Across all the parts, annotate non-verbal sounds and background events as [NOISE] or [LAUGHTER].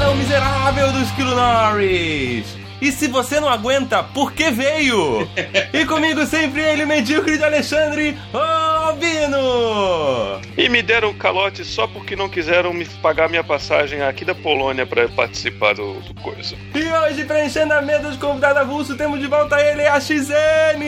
É o miserável do Esquilo Norris. E se você não aguenta, por que veio? [LAUGHS] E comigo sempre ele, medíocre de Alexandre Albino! E me deram calote só porque não quiseram me pagar minha passagem aqui da Polônia para participar do, do coisa. E hoje, preenchendo a mesa de convidado avulso, temos de volta ele, a XN!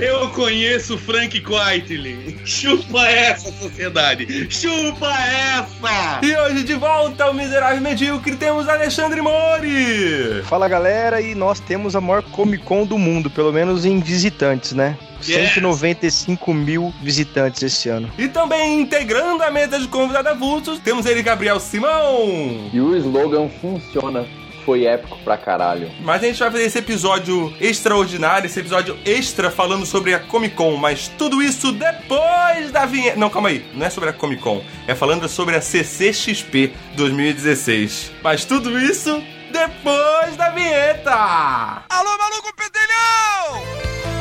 Eu conheço o Frank Quitely. Chupa essa, sociedade! Chupa essa! E hoje, de volta ao miserável medíocre, temos Alexandre Mori! Fala galera, e nós temos a maior Comic Con do mundo, pelo menos em visitantes, né? Yes. 195 mil visitantes esse ano. E também integrando a mesa de convidado avulsos, temos ele, Gabriel Simão! E o slogan funciona. Foi épico pra caralho. Mas a gente vai fazer esse episódio extraordinário, esse episódio extra falando sobre a Comic Con, mas tudo isso depois da vinheta. Não, calma aí, não é sobre a Comic Con, é falando sobre a CCXP 2016. Mas tudo isso depois da vinheta! Alô, maluco pedelhão!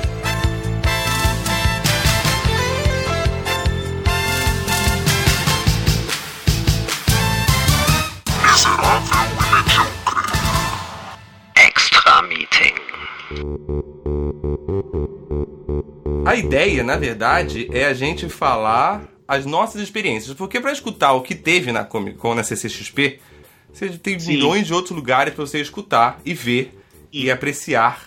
Extra Meeting. A ideia, na verdade, é a gente falar as nossas experiências, porque pra escutar o que teve na Comic Con, na CCXP, você tem Sim. milhões de outros lugares pra você escutar e ver e apreciar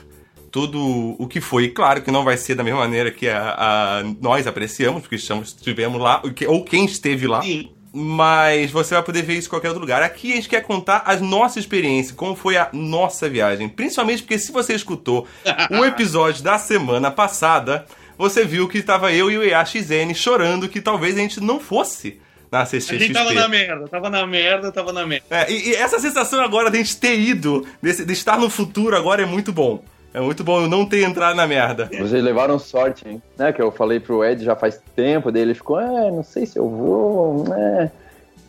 tudo o que foi. E claro que não vai ser da mesma maneira que a, a- nós apreciamos, porque estamos, estivemos lá, ou quem esteve lá. Sim. Mas você vai poder ver isso em qualquer outro lugar. Aqui a gente quer contar as nossas experiências, como foi a nossa viagem. Principalmente porque se você escutou o [LAUGHS] episódio da semana passada, você viu que estava eu e o EAXN chorando que talvez a gente não fosse na A CCXP. gente tava na merda, tava na merda, tava na merda. É, e, e essa sensação agora de a gente ter ido, desse- de estar no futuro agora é muito bom. É muito bom eu não ter entrado na merda. Vocês levaram sorte, hein? Né, que eu falei pro Ed já faz tempo, daí ele ficou, é, não sei se eu vou, né?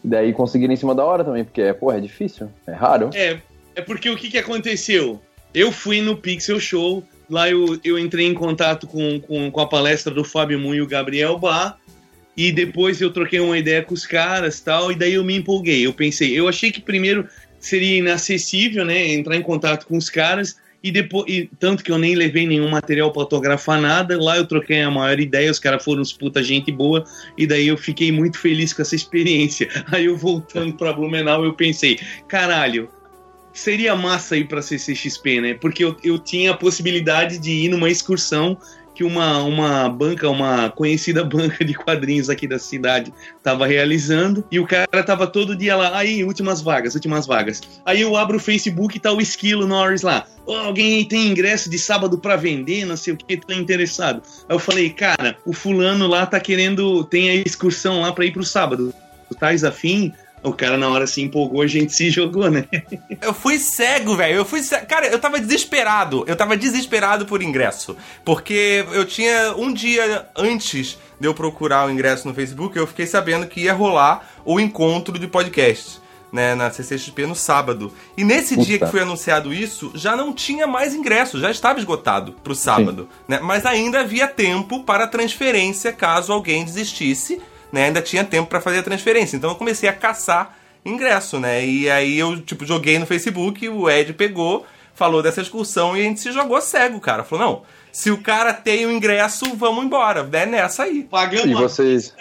Daí conseguiram em cima da hora também, porque, porra, é difícil, é raro. É, é porque o que, que aconteceu? Eu fui no Pixel Show, lá eu, eu entrei em contato com, com, com a palestra do Fábio Moon e o Gabriel Bar, e depois eu troquei uma ideia com os caras tal, e daí eu me empolguei. Eu pensei, eu achei que primeiro seria inacessível, né, entrar em contato com os caras, e depois, e tanto que eu nem levei nenhum material para autografar nada, lá eu troquei a maior ideia, os caras foram uns puta gente boa, e daí eu fiquei muito feliz com essa experiência. [LAUGHS] Aí eu voltando pra Blumenau, eu pensei, caralho, seria massa ir pra CCXP, né? Porque eu, eu tinha a possibilidade de ir numa excursão que uma, uma banca, uma conhecida [LAUGHS] banca de quadrinhos aqui da cidade tava realizando, e o cara tava todo dia lá, aí, últimas vagas, últimas vagas. Aí eu abro o Facebook e tá o Esquilo Norris lá. "Ô, alguém tem ingresso de sábado pra vender, não sei o que, tô interessado. Aí eu falei, cara, o fulano lá tá querendo, tem a excursão lá pra ir pro sábado. Tu tá afim? O cara na hora se empolgou, a gente se jogou, né? Eu fui cego, velho. Eu fui cego. Cara, eu tava desesperado. Eu tava desesperado por ingresso. Porque eu tinha um dia antes de eu procurar o ingresso no Facebook, eu fiquei sabendo que ia rolar o encontro de podcast. Né, na CCXP no sábado. E nesse dia que Puta. foi anunciado isso, já não tinha mais ingresso, já estava esgotado pro sábado. Né? Mas ainda havia tempo para transferência caso alguém desistisse. Né? Ainda tinha tempo para fazer a transferência. Então eu comecei a caçar ingresso, né? E aí eu, tipo, joguei no Facebook, o Ed pegou, falou dessa excursão e a gente se jogou cego, cara. Falou, não, se o cara tem o ingresso, vamos embora. É nessa aí. Pagamos E vocês.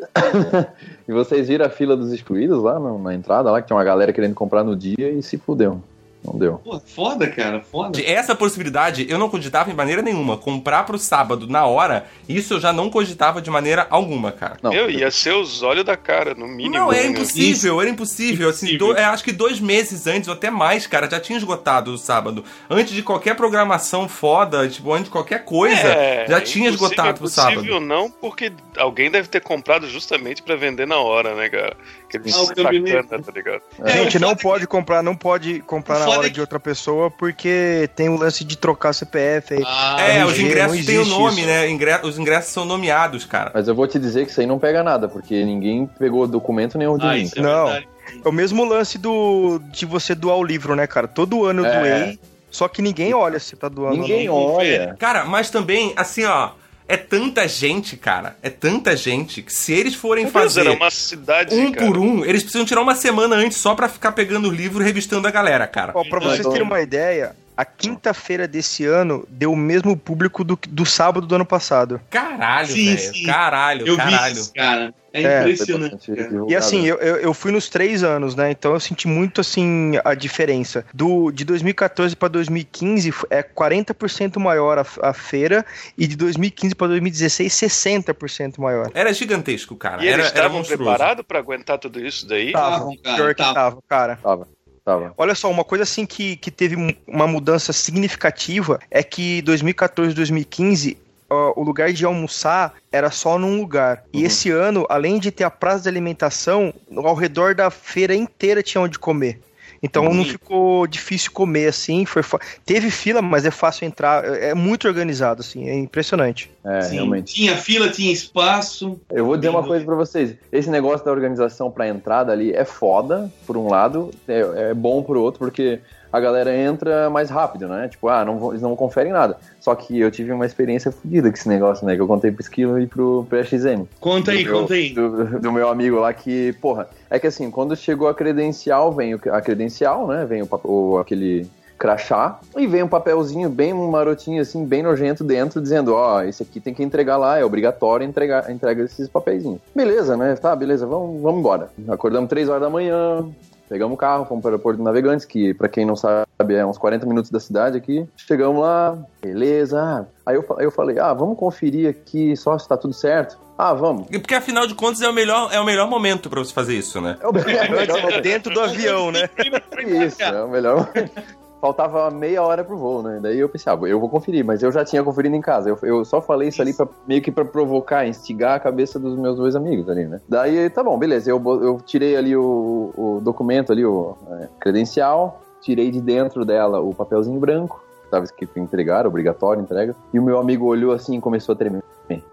[LAUGHS] e vocês viram a fila dos excluídos lá no- na entrada, lá que tinha uma galera querendo comprar no dia e se fudeu. Não deu. Pô, foda, cara, foda. De essa possibilidade, eu não cogitava de maneira nenhuma. Comprar pro sábado na hora, isso eu já não cogitava de maneira alguma, cara. Não, Eu ia ser os olhos da cara, no mínimo. Não, era né? impossível, era impossível. Assim, Impossível. do- é, acho que dois meses antes, ou até mais, cara, já tinha esgotado o sábado. Antes de qualquer programação foda, tipo, antes de qualquer coisa, É, já tinha impossível, esgotado pro impossível sábado. não, porque alguém deve ter comprado justamente pra vender na hora, né, cara? Aquele Ah, o câmbio sacana, tá ligado? É, Gente, não é pode comprar, não pode comprar na hora é de outra pessoa, porque tem o lance de trocar CPF aí. Ah, É, RG, os ingressos têm o nome, isso. né? Ingre- Os ingressos são nomeados, cara. Mas eu vou te dizer que isso aí não pega nada, porque ninguém pegou documento nenhum de ah, mim. isso é Não. verdade. É o mesmo lance do de você doar o livro, né, cara? Todo ano eu É. doei, só que ninguém olha se tá doando Ninguém olha. Cara, mas também, assim, ó. É tanta gente, cara. É tanta gente que se eles forem Meu Deus, fazer uma cidade, um cara. por um, eles precisam tirar uma semana antes só pra ficar pegando o livro e revistando a galera, cara. Ó, pra vocês terem uma ideia, a quinta-feira desse ano deu o mesmo público do, do sábado do ano passado. Caralho, Sim, velho. sim. Caralho, Eu caralho. vi isso, cara. É, É, impressionante. Divulgado. E assim, eu, eu, eu fui nos três anos, né? Então eu senti muito assim a diferença. Do, de 2014 para 2015 é 40% maior a, a feira e de 2015 para 2016 60% maior. Era gigantesco, cara. E eles era, era estavam preparados pra aguentar tudo isso daí? Tava, cara, pior que tava, cara. Tava, tava. Olha só, uma coisa assim que, que teve um- uma mudança significativa é que 2014 e 2015 ó, o lugar de almoçar era só num lugar. E Uhum. esse ano, além de ter a praça de alimentação, ao redor da feira inteira tinha onde comer. Então Uhum. não ficou difícil comer assim, foi fa- teve fila, mas é fácil entrar, é é muito organizado assim, é impressionante. É, Sim, realmente. Tinha fila, tinha espaço. Eu vou dizer uma coisa pra vocês. Esse negócio da organização pra entrada ali é foda, por um lado, é, é bom por outro, porque a galera entra mais rápido, né? Tipo, ah, não vão- eles não conferem nada. Só que eu tive uma experiência fodida com esse negócio, né? Que eu contei pro Esquilo e pro, pro XM. Conta aí, meu, conta aí. Do, do meu amigo lá que, porra, é que assim, quando chegou a credencial, vem o- a credencial, né? Vem o, o- aquele crachá e vem um papelzinho bem marotinho, assim, bem nojento dentro, dizendo, ó, esse aqui tem que entregar lá, é obrigatório entregar entrega esses papeizinhos. Beleza, né? Tá, beleza, vamos, vamos embora. Acordamos três horas da manhã, pegamos o carro, fomos para o aeroporto de Navegantes, que pra quem não sabe é uns 40 minutos da cidade aqui. Chegamos lá, beleza. Aí eu, eu falei, ah, vamos conferir aqui só se tá tudo certo. Ah, vamos. E Porque afinal de contas é o melhor, é o melhor momento pra você fazer isso, né? É o melhor Dentro do avião, né? [LAUGHS] Isso, é o melhor. Faltava meia hora pro voo, né? Daí eu pensei, ah, eu vou conferir, mas eu já tinha conferido em casa. Eu, eu só falei isso ali pra, meio que pra provocar, instigar a cabeça dos meus dois amigos ali, né? Daí, tá bom, beleza. Eu, eu tirei ali o, o documento ali, o é, credencial, tirei de dentro dela o papelzinho branco, tava escrito entregar, obrigatório, entrega. E o meu amigo olhou assim e começou a tremer.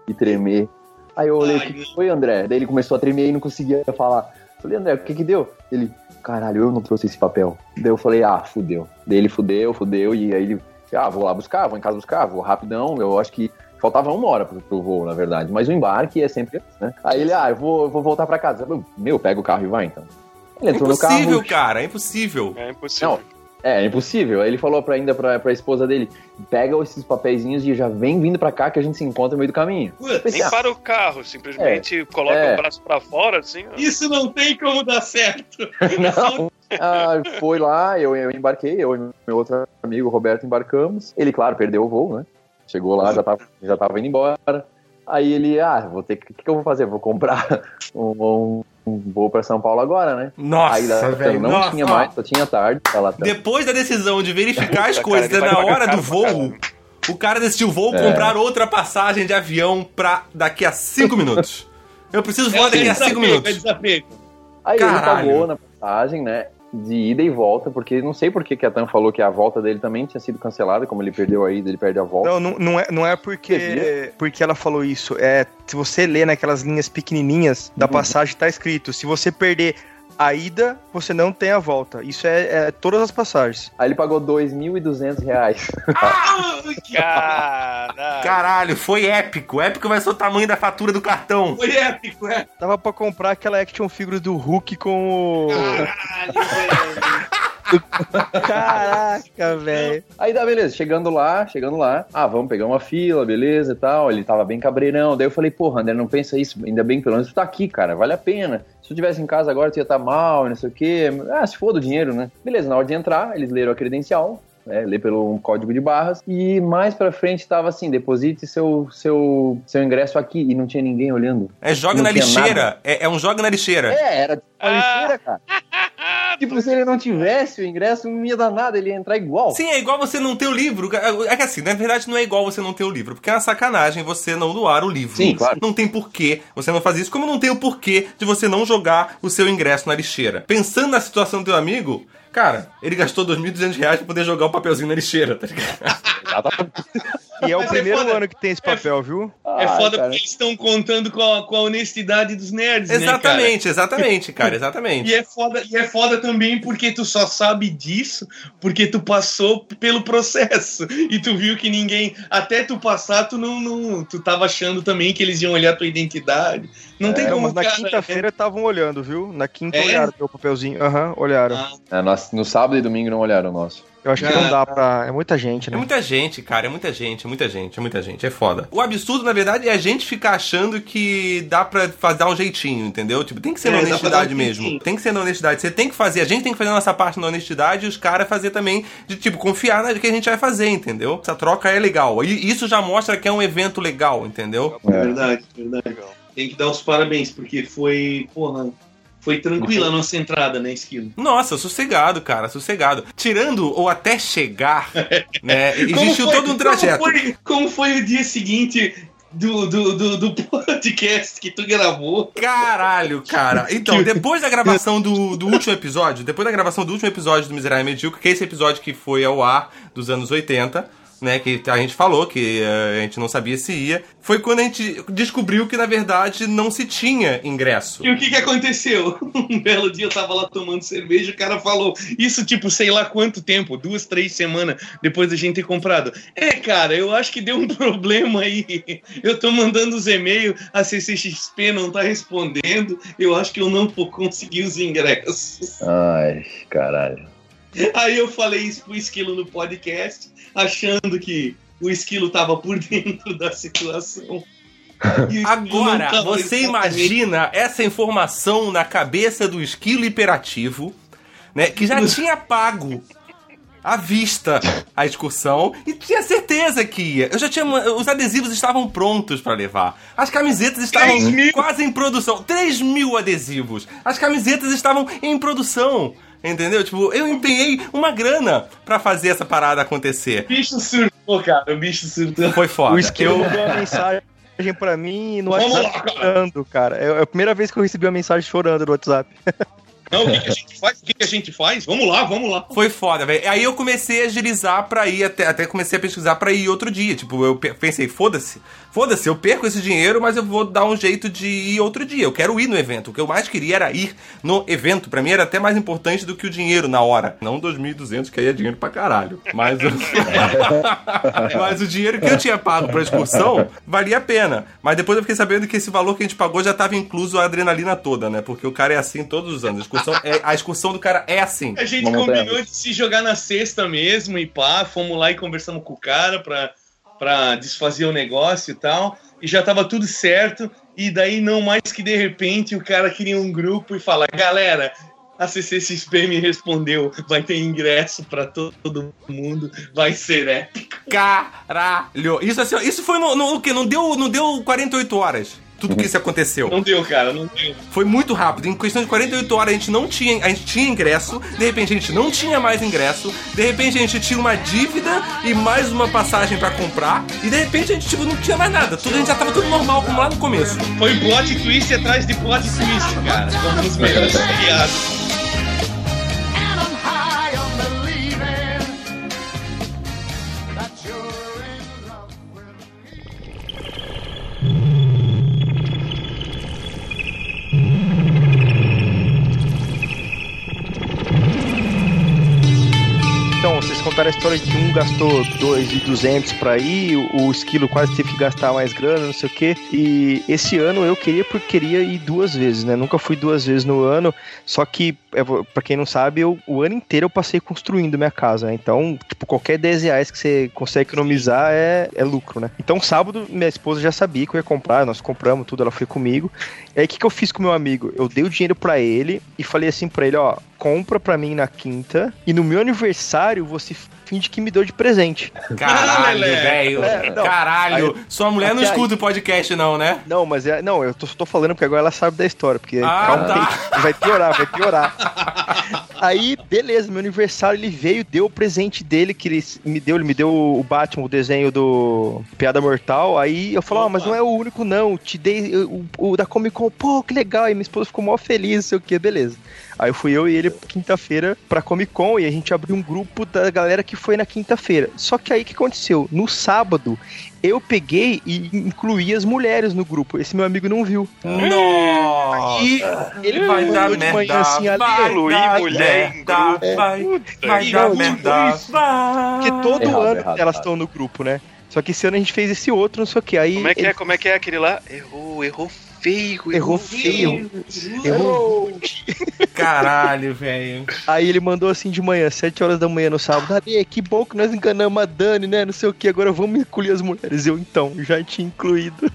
E tremer. Aí eu olhei, o que foi, André? Daí ele começou a tremer e não conseguia falar. Falei, André, o que que deu? Ele, caralho, eu não trouxe esse papel. Daí eu falei, ah, fudeu. Daí ele fudeu, fudeu, e aí ele, ah, vou lá buscar, vou em casa buscar, vou rapidão. Eu acho que faltava uma hora pro, pro voo, na verdade. Mas o embarque é sempre assim, né? Aí ele, ah, eu vou, eu vou voltar pra casa. Eu, Meu, pega o carro e vai então. Ele entrou no Impossível, carro. cara, é impossível. É impossível. Não, é, é impossível. Aí ele falou pra, ainda pra, pra esposa dele: pega esses papeizinhos e já vem vindo pra cá que a gente se encontra no meio do caminho. Putz, Pensei, Nem ah, para o carro, simplesmente coloca É. o braço pra fora, assim. ó. Isso não tem como dar certo. [LAUGHS] Não. Ah, foi lá, eu, eu embarquei, eu e meu outro amigo Roberto embarcamos. Ele, claro, perdeu o voo, né? Chegou lá, já tava, já tava indo embora. Aí ele, ah, vou ter que. O que, que eu vou fazer? Vou comprar [LAUGHS] um, voo pra São Paulo agora, né? Nossa, Aí velho. não nossa, tinha ó. mais, só tinha tarde. Tá lá, tá. Depois da decisão de verificar as coisas cara, ele na hora do voo, o cara decidiu, vou É. comprar outra passagem de avião pra daqui a cinco [LAUGHS] minutos. Eu preciso voar daqui a cinco desapego, é minutos. desapego. Aí ele Caralho. pagou na passagem, né? De ida e volta, porque não sei por que a TAM falou que a volta dele também tinha sido cancelada, como ele perdeu a ida, ele perde a volta. Não, não, não é, não é porque, porque ela falou isso. É, se você ler naquelas linhas pequenininhas da Uhum. passagem, tá escrito: se você perder a ida, você não tem a volta. Isso é, é todas as passagens. Aí ele pagou 2.200 reais. Ah, Caralho. Caralho, foi épico. Épico vai ser o tamanho da fatura do cartão. Foi épico, é. Dava pra comprar aquela action figure do Hulk com o. Caralho, velho. Caraca, velho. Aí tá, beleza, chegando lá, chegando lá, ah, vamos pegar uma fila, beleza e tal. Ele tava bem cabreirão. Daí eu falei, porra, André, não pensa isso, ainda bem que pelo menos tu tá aqui, cara, vale a pena. Se tu tivesse em casa agora, tu ia estar mal, e não sei o quê. Ah, se for do dinheiro, né? Beleza, na hora de entrar, eles leram a credencial. É, lê pelo um código de barras e mais pra frente tava assim, deposite seu, seu, seu ingresso aqui e não tinha ninguém olhando. É joga Não na lixeira. É, é um joga na lixeira. É, era tipo uma Ah. lixeira, cara. Tipo, se ele não tivesse o ingresso, não ia dar nada, ele ia entrar igual. Sim, é igual você não ter o livro. É que assim, na verdade não é igual você não ter o livro, porque é uma sacanagem você não doar o livro. Sim, claro. Não tem porquê você não fazer isso, como não tem o porquê de você não jogar o seu ingresso na lixeira. Pensando na situação do teu amigo, Cara, ele gastou 2.200 reais pra poder jogar o papelzinho na lixeira, tá ligado? [LAUGHS] E é o Mas é primeiro foda. ano que tem esse papel, viu? É Ah, foda cara. porque eles estão contando com a, com a honestidade dos nerds, né, cara? Exatamente, exatamente, cara, exatamente. E é, foda, e é foda também porque tu só sabe disso porque tu passou pelo processo. E tu viu que ninguém. Até tu passar, tu não. não tu tava achando também que eles iam olhar tua identidade. Não tem É, como. mas na quinta-feira estavam olhando, viu? Na quinta É? olharam meu papelzinho. Aham, olharam. Ah, É, nós- no sábado e domingo não olharam o nosso. Eu acho que não dá pra. É muita gente, É né? muita gente, cara, é muita gente, é muita gente, é muita gente, é foda. O absurdo, na verdade, é a gente ficar achando que dá pra fazer dar um jeitinho, entendeu? Tipo, tem que ser É, na honestidade um mesmo. jeitinho. Tem que ser na honestidade. Você tem que fazer, a gente tem que fazer a nossa parte na honestidade e os caras fazer também, de tipo, confiar na que a gente vai fazer, entendeu? Essa troca é legal. E isso já mostra que é um evento legal, entendeu? é verdade, verdade. Tem que dar os parabéns, porque foi. Porra. Foi tranquila a nossa entrada, né, Esquilo? Nossa, sossegado, cara, sossegado. Tirando ou até chegar, [LAUGHS] né? Existiu foi- todo um trajeto. Como foi, como foi o dia seguinte do, do, do, do podcast que tu gravou? Caralho, cara. [LAUGHS] Então, depois da gravação do, do [LAUGHS] último episódio, depois da gravação do último episódio do Miserável Medíocre, que é esse episódio que foi ao ar dos anos 80, né, que a gente falou que eh, a gente não sabia se ia, foi quando a gente descobriu que, na verdade, não se tinha ingresso. E o que que aconteceu? [LAUGHS] Um belo dia eu tava lá tomando cerveja, o cara falou, isso tipo, sei lá quanto tempo, duas, três semanas depois da gente ter comprado. É, cara, eu acho que deu um [LAUGHS] problema aí. Eu tô mandando os e-mails, a CCXP não tá respondendo, eu acho que eu não vou conseguir os ingressos. Ai, caralho. Aí eu falei isso pro Esquilo no podcast, achando que o Esquilo tava por dentro da situação. Agora, você imagina essa informação na cabeça do esquilo hiperativo, né? Que já tinha pago à vista a excursão e tinha certeza que ia. Eu já tinha. Os adesivos estavam prontos pra levar. As camisetas estavam 3 mil? quase em produção. 3 mil adesivos. As camisetas estavam em produção. Entendeu? Tipo, eu empenhei uma grana pra fazer essa parada acontecer. O bicho surtou, cara, o bicho surtou. Foi foda. O Esquilo Eu- mandou uma mensagem pra mim no WhatsApp chorando, cara. É a primeira vez que eu recebi uma mensagem chorando no WhatsApp. [LAUGHS] Não, o que, que a gente faz? O que, que a gente faz? Vamos lá, vamos lá. Foi foda, velho. Aí eu comecei a agilizar pra ir, até, até comecei a pesquisar pra ir outro dia. Tipo, eu pe- pensei, foda-se. Foda-se, eu perco esse dinheiro, mas eu vou dar um jeito de ir outro dia. Eu quero ir no evento. O que eu mais queria era ir no evento. Pra mim era até mais importante do que o dinheiro na hora. Não 2.200, que aí é dinheiro pra caralho. Mas [LAUGHS] mas o dinheiro que eu tinha pago pra excursão valia a pena. Mas depois eu fiquei sabendo que esse valor que a gente pagou já tava incluso a adrenalina toda, né? Porque o cara é assim todos os anos. A excursão, é, a excursão do cara é assim. A gente Vamos combinou ver. de se jogar na sexta mesmo e pá, fomos lá e conversamos com o cara pra, pra desfazer o negócio e tal. E já tava tudo certo. E daí, não mais que de repente, o cara queria um grupo e falar: galera, a CCXP me respondeu, vai ter ingresso pra to- todo mundo, vai ser épico. Caralho! Isso assim, isso foi no, no o quê? Não deu, não deu 48 horas. Tudo que isso aconteceu. Não deu, cara, não deu. Foi muito rápido. Em questão de 48 horas a gente não tinha, a gente tinha ingresso, de repente a gente não tinha mais ingresso, de repente a gente tinha uma dívida e mais uma passagem pra comprar, e de repente a gente tipo, não tinha mais nada. Tudo a gente já tava tudo normal como lá no começo. Foi plot twist atrás de plot twist, cara. Nos melhores seriados. Vocês contaram a história de um gastou 2.200 pra ir, o, esquilo quase teve que gastar mais grana, não sei o quê. E esse ano eu queria porque queria ir duas vezes, né? Nunca fui duas vezes no ano, só que, é, pra quem não sabe, eu, o ano inteiro eu passei construindo minha casa, né? Então, tipo, qualquer 10 reais que você consegue economizar é, é lucro, né? Então, sábado, minha esposa já sabia que eu ia comprar, nós compramos tudo, ela foi comigo. E aí, o que, que eu fiz com meu amigo? Eu dei o dinheiro pra ele e falei assim pra ele, ó, compra pra mim na quinta e no meu aniversário você finge que me deu de presente. Caralho, velho. É. Caralho. Sua mulher não Até aí- escuta o podcast, não, né? Não, mas é, não, eu tô, só tô falando porque agora ela sabe da história, porque Ah, calma tá. aí, vai piorar, vai piorar. Aí, beleza, meu aniversário ele veio, deu o presente dele que ele me deu, ele me deu o Batman, o desenho do Piada Mortal. Aí eu falei, ó, mas não é o único não, te dei o, o da Comic Con, pô, que legal. Aí minha esposa ficou mó feliz, não sei o que, beleza. Aí fui eu e ele quinta-feira pra Comic Con e a gente abriu um grupo da galera que foi na quinta-feira. Só que aí o que aconteceu? No sábado, eu peguei e incluí as mulheres no grupo. Esse meu amigo não viu. Nossa! E ele Vai dar de manhã merda, assim, ali, vai Incluir mulher em merda, grupo. vai, vai que dar merda, vai. Porque todo Errado, ano errado, elas estão no grupo, né? Só que esse ano a gente fez esse outro, não sei o que. Aí Como é que ele é? Como é que é aquele lá? Errou, errou feio, errou feio. Errou. Caralho, velho. Aí ele mandou assim de manhã, 7 horas da manhã no sábado. Ali, que bom que nós enganamos a Dani, né? Não sei o que. Agora vamos incluir as mulheres. Eu então, já tinha incluído.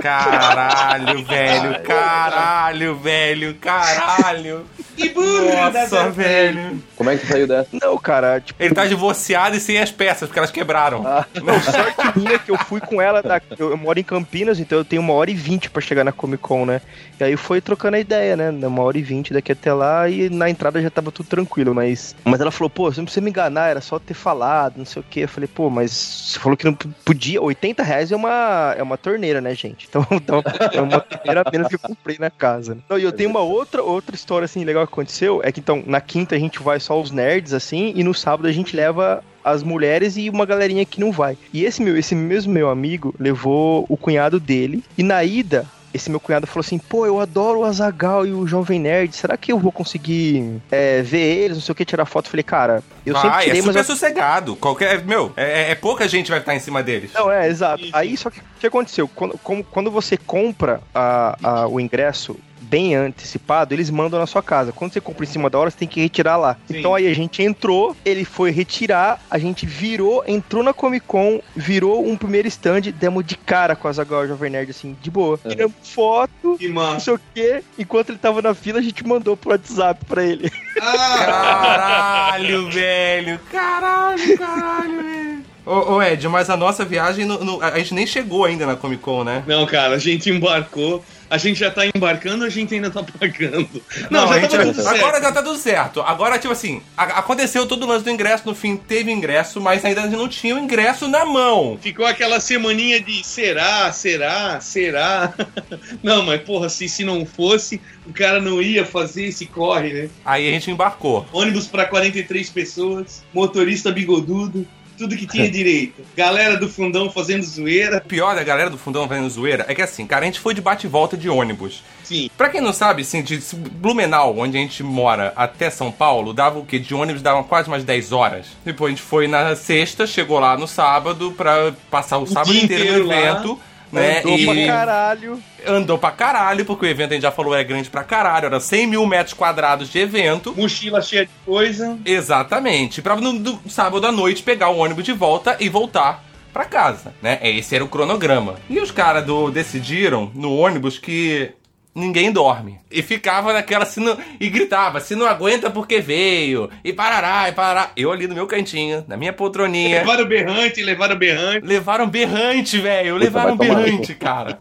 Caralho, velho. Caralho, velho. Caralho. Que burro! Nossa, velho. Como é que saiu dessa? Não, cara, tipo, Ele tá divorciado e sem as peças, porque elas quebraram. não, sorte minha que eu fui com ela. Da, eu, eu moro em Campinas, então eu tenho uma hora e vinte pra chegar na Comic Con, né? E aí foi trocando a ideia, né? Uma hora e vinte daqui até lá e na entrada já tava tudo tranquilo, mas. Mas ela falou, pô, você não precisa me enganar, era só ter falado, não sei o que. Eu falei, pô, mas você falou que não podia. 80 reais é uma, é uma torneira, né, gente? [LAUGHS] Então, então é uma torneira a menos que eu comprei na casa. Né? Não, e eu tenho uma outra, outra história assim legal que aconteceu. É que então, na quinta a gente vai só os nerds, assim, e no sábado a gente leva as mulheres e uma galerinha que não vai. E esse meu, esse mesmo meu amigo levou o cunhado dele e na ida esse meu cunhado falou assim: pô, eu adoro o Azagal e o Jovem Nerd. Será que eu vou conseguir é, ver eles? Não sei o que, tirar foto. Eu falei, cara, eu sempre Vai, é tirei, super mas. eu- sossegado. Qualquer. Meu, é, é pouca gente vai estar em cima deles. Não, é, exato. Aí só que o que aconteceu? Quando, como- quando você compra a- a- o ingresso bem antecipado, eles mandam na sua casa. Quando você compra em cima da hora, você tem que retirar lá. Sim. Então aí a gente entrou, ele foi retirar, a gente virou, entrou na Comic Con, virou um primeiro stand, demos de cara com a Zagal Jovem Nerd, assim, de boa. Uhum. Tiramos foto, Que não sei o quê. Enquanto ele tava na fila, a gente mandou pro WhatsApp pra ele. Ah! Caralho, velho. Caralho, caralho, velho. Ô, ô, Ed, mas a nossa viagem, no- no- a gente nem chegou ainda na Comic Con, né? Não, cara, a gente embarcou. A gente já tá embarcando, a gente ainda tá pagando. Não, Não, já tava tudo certo. agora já tá tudo certo. Agora, tipo assim, aconteceu todo o lance do ingresso, no fim teve ingresso, mas ainda não tinha o ingresso na mão. Ficou aquela semaninha de será, será, será. [LAUGHS] Não, mas porra, se, se não fosse, o cara não ia fazer esse corre, né? Aí a gente embarcou. Ônibus pra 43 pessoas, motorista bigodudo, tudo que tinha direito. Galera do fundão fazendo zoeira. O pior da galera do fundão fazendo zoeira é que assim, cara, a gente foi de bate e volta de ônibus. Sim. Pra quem não sabe, assim, de Blumenau, onde a gente mora, até São Paulo, dava o quê? De ônibus dava quase umas 10 horas. Depois a gente foi na sexta, chegou lá no sábado pra passar o, sábado dia inteiro no inteiro lá. Né? Andou e pra caralho. andou pra caralho, porque o evento a gente já falou é grande pra caralho, era 100 mil metros quadrados de evento. Mochila cheia de coisa. Exatamente. Pra no, no sábado à noite pegar o ônibus de volta e voltar pra casa, né? Esse era o cronograma. E os caras do decidiram no ônibus que ninguém dorme. E ficava naquela se não, e gritava, se não aguenta porque veio. E parará, e parará. Eu ali no meu cantinho, na minha poltroninha. Levaram berrante, levaram berrante. Levaram berrante, velho. Levaram berrante, cara.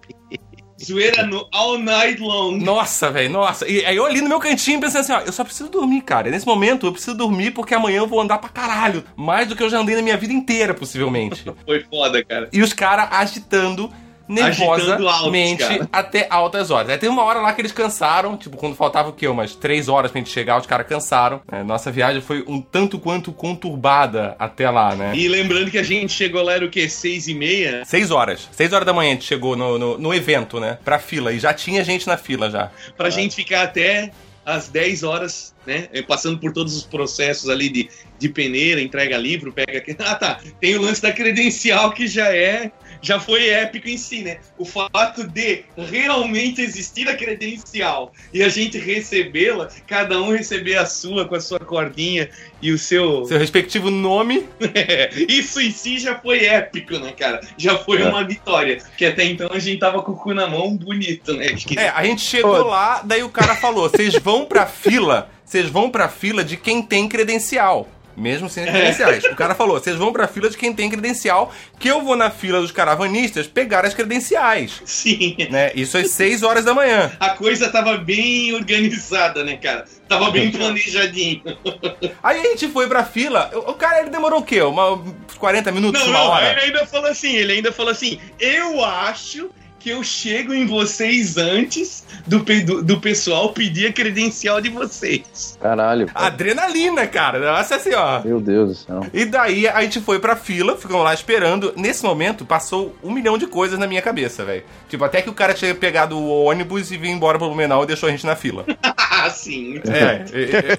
Zoeira no all night long. Nossa, velho, nossa. E aí eu ali no meu cantinho pensando assim, ó, eu só preciso dormir, cara. E nesse momento eu preciso dormir porque amanhã eu vou andar pra caralho. Mais do que eu já andei na minha vida inteira, possivelmente. [LAUGHS] Foi foda, cara. e os caras agitando Altos, nervosamente cara. até altas horas. Aí tem uma hora lá que eles cansaram, tipo, quando faltava o quê? Umas três horas pra gente chegar, os caras cansaram. É, nossa viagem foi um tanto quanto conturbada até lá, né? E lembrando que a gente chegou lá, era o quê? Seis e meia? Seis horas. Seis horas da manhã a gente chegou no, no, no evento, né? Pra fila. E já tinha gente na fila já. Pra gente ficar até às 10 horas, né? eh, Passando por todos os processos ali de, de peneira, entrega livro, pega. Ah, tá. Tem o lance da credencial que já é. Já foi épico em si, né? O fato de realmente existir a credencial e a gente recebê-la, cada um receber a sua com a sua cordinha e o seu. Seu respectivo nome. É, [LAUGHS] isso em si já foi épico, né, cara? Já foi É. uma vitória. Que até então a gente tava com o cu na mão bonito, né? Que- [LAUGHS] É, a gente chegou lá, daí o cara falou: vocês vão pra fila, vocês vão pra fila de quem tem credencial. Mesmo sem as credenciais. O cara falou: vocês vão pra fila de quem tem credencial, que eu vou na fila dos caravanistas pegar as credenciais. Sim. Né? Isso às 6 horas da manhã. A coisa tava bem organizada, né, cara? Tava bem planejadinho. Aí a gente foi pra fila. O cara ele demorou o quê? Uma, uns 40 minutos, Não, uma não, hora? ele ainda falou assim, ele ainda falou assim, eu acho que eu chego em vocês antes do, do, do pessoal pedir a credencial de vocês. Caralho. cara. Adrenalina, cara. Nossa assim, ó. Meu Deus do céu. E daí a gente foi pra fila, ficamos lá esperando. Nesse momento, passou um milhão de coisas na minha cabeça, velho. Tipo, até que o cara tinha pegado o ônibus e veio embora pro Blumenau e deixou a gente na fila. Ah, [LAUGHS] sim. É,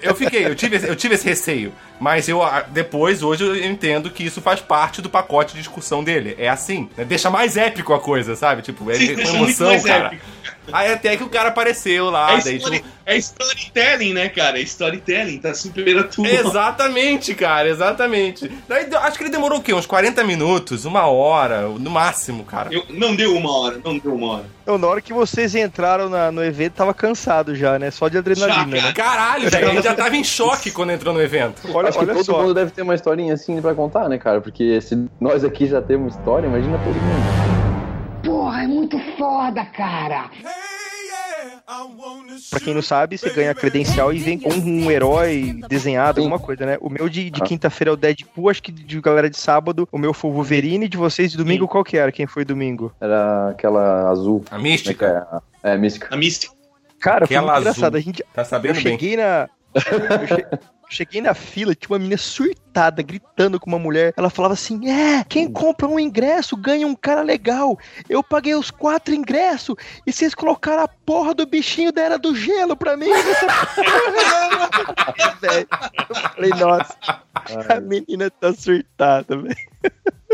eu- fiquei, eu tive, esse- eu tive esse receio. Mas eu depois, hoje, eu entendo que isso faz parte do pacote de discussão dele. É assim, né? deixa mais épico a coisa, sabe? Tipo, é, Sim, é com muito emoção, mais cara. épico. Aí até que o cara apareceu lá, É, daí, story- tipo, é storytelling, né, cara? É storytelling, tá super atual. Exatamente, cara, exatamente. Daí, acho que ele demorou o quê? Uns 40 minutos, uma hora, no máximo, cara. Eu- não deu uma hora, não deu uma hora. Então, na hora que vocês entraram na- no evento, tava cansado já, né? Só de adrenalina. Já, né? Caralho, velho, ele já tava em choque quando entrou no evento. Olha, Acho que olha todo só. mundo deve ter uma historinha assim pra contar, né, cara? Porque se nós aqui já temos história, imagina todo mundo. Porra, é muito foda, cara. Pra quem não sabe, você ganha a credencial e vem com um herói desenhado, alguma coisa, né? O meu de, de Ah. quinta-feira é o Deadpool, acho que de galera de sábado, o meu foi o Wolverine, de vocês de domingo, Sim. qual que era? Quem foi domingo? Era aquela azul. A Como é mística, é? É, mística. A Mística. Cara, foi Aquela muito azul. engraçado. A gente, tá eu sabendo bem. cheguei na. Eu, che- eu [LAUGHS] cheguei na fila, tinha uma menina surtada, gritando com uma mulher. Ela falava assim: É, quem compra um ingresso ganha um cara legal. Eu paguei os quatro ingressos e vocês colocaram a porra do bichinho da Era do Gelo pra mim. Porra, [LAUGHS] velho. Eu falei, nossa, a menina tá surtada, velho.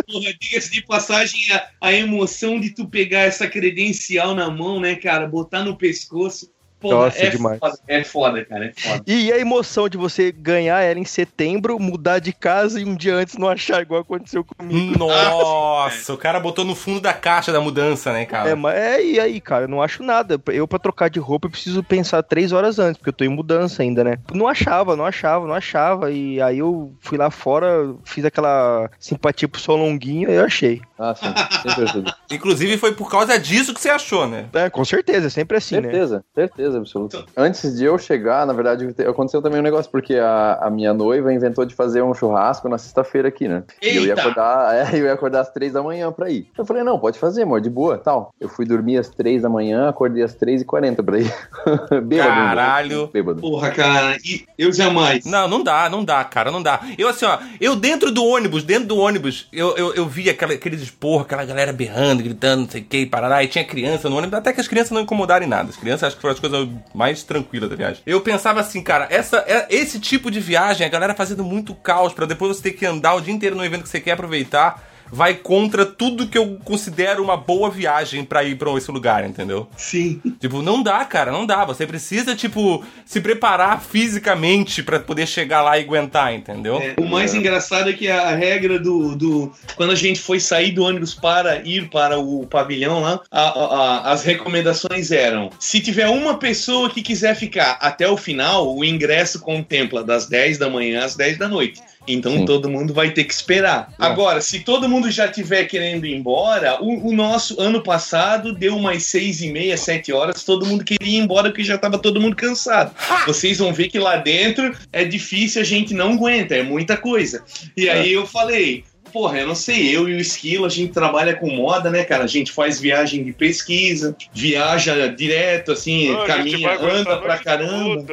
Porra, diga-se de passagem, a, a emoção de tu pegar essa credencial na mão, né, cara? Botar no pescoço. Porra, Nossa, é demais. foda. É foda, cara. É foda. E a emoção de você ganhar ela em setembro, mudar de casa e um dia antes não achar igual aconteceu comigo. [LAUGHS] Nossa, o cara botou no fundo da caixa da mudança, né, cara? É, mas é, e aí, cara, eu não acho nada. Eu, pra trocar de roupa, eu preciso pensar três horas antes, porque eu tô em mudança ainda, né? Não achava, não achava, não achava. E aí eu fui lá fora, fiz aquela simpatia pro Solonguinho e eu achei. Ah, sim. Sempre ajuda. [LAUGHS] Inclusive foi por causa disso que você achou, né? É, com certeza, é sempre assim, né? certeza, certeza absoluta. Antes de eu chegar, na verdade, te- aconteceu também um negócio, porque a, a minha noiva inventou de fazer um churrasco na sexta-feira aqui, né? E eu ia Eita! acordar, [LAUGHS] é, eu ia acordar às três da manhã pra ir. Eu falei, não, pode fazer, amor, de boa, tal. Eu fui dormir às três da manhã, acordei às três e quarenta pra ir. [LAUGHS] bêbado. Caralho. Bêbado. Porra, cara. E eu jamais. Não, não dá, não dá, cara, não dá. Eu assim, ó, eu dentro do ônibus, dentro do ônibus, eu, eu, eu vi aquela, aqueles esporro, aquela galera berrando, gritando, não sei o que, parará, e tinha criança no ônibus, até que as crianças não incomodaram em nada. As crianças acho que foram as coisas mais tranquilas da viagem. Eu pensava assim, cara, essa, é- esse tipo de viagem, a galera fazendo muito caos pra depois você ter que andar o dia inteiro no evento que você quer aproveitar. Vai contra tudo que eu considero uma boa viagem pra ir pra esse lugar, entendeu? Sim. Tipo, não dá, cara, não dá. Você precisa, tipo, se preparar fisicamente pra poder chegar lá e aguentar, entendeu? É, o mais engraçado é que a regra do, do. Quando a gente foi sair do ônibus para ir para o pavilhão lá, a- a- a- as recomendações eram: se tiver uma pessoa que quiser ficar até o final, o ingresso contempla das 10 da manhã às 10 da noite. Então Sim. todo mundo vai ter que esperar. É. Agora, se todo mundo já tiver querendo ir embora, o, o nosso ano passado deu umas seis e meia, sete horas, todo mundo queria ir embora porque já estava todo mundo cansado. Vocês vão ver que lá dentro é difícil, a gente não aguenta, é muita coisa. E aí eu falei, porra, eu não sei, eu e o Esquilo, a gente trabalha com moda, né, cara? A gente faz viagem de pesquisa, viaja direto, assim, caminha, anda pra caramba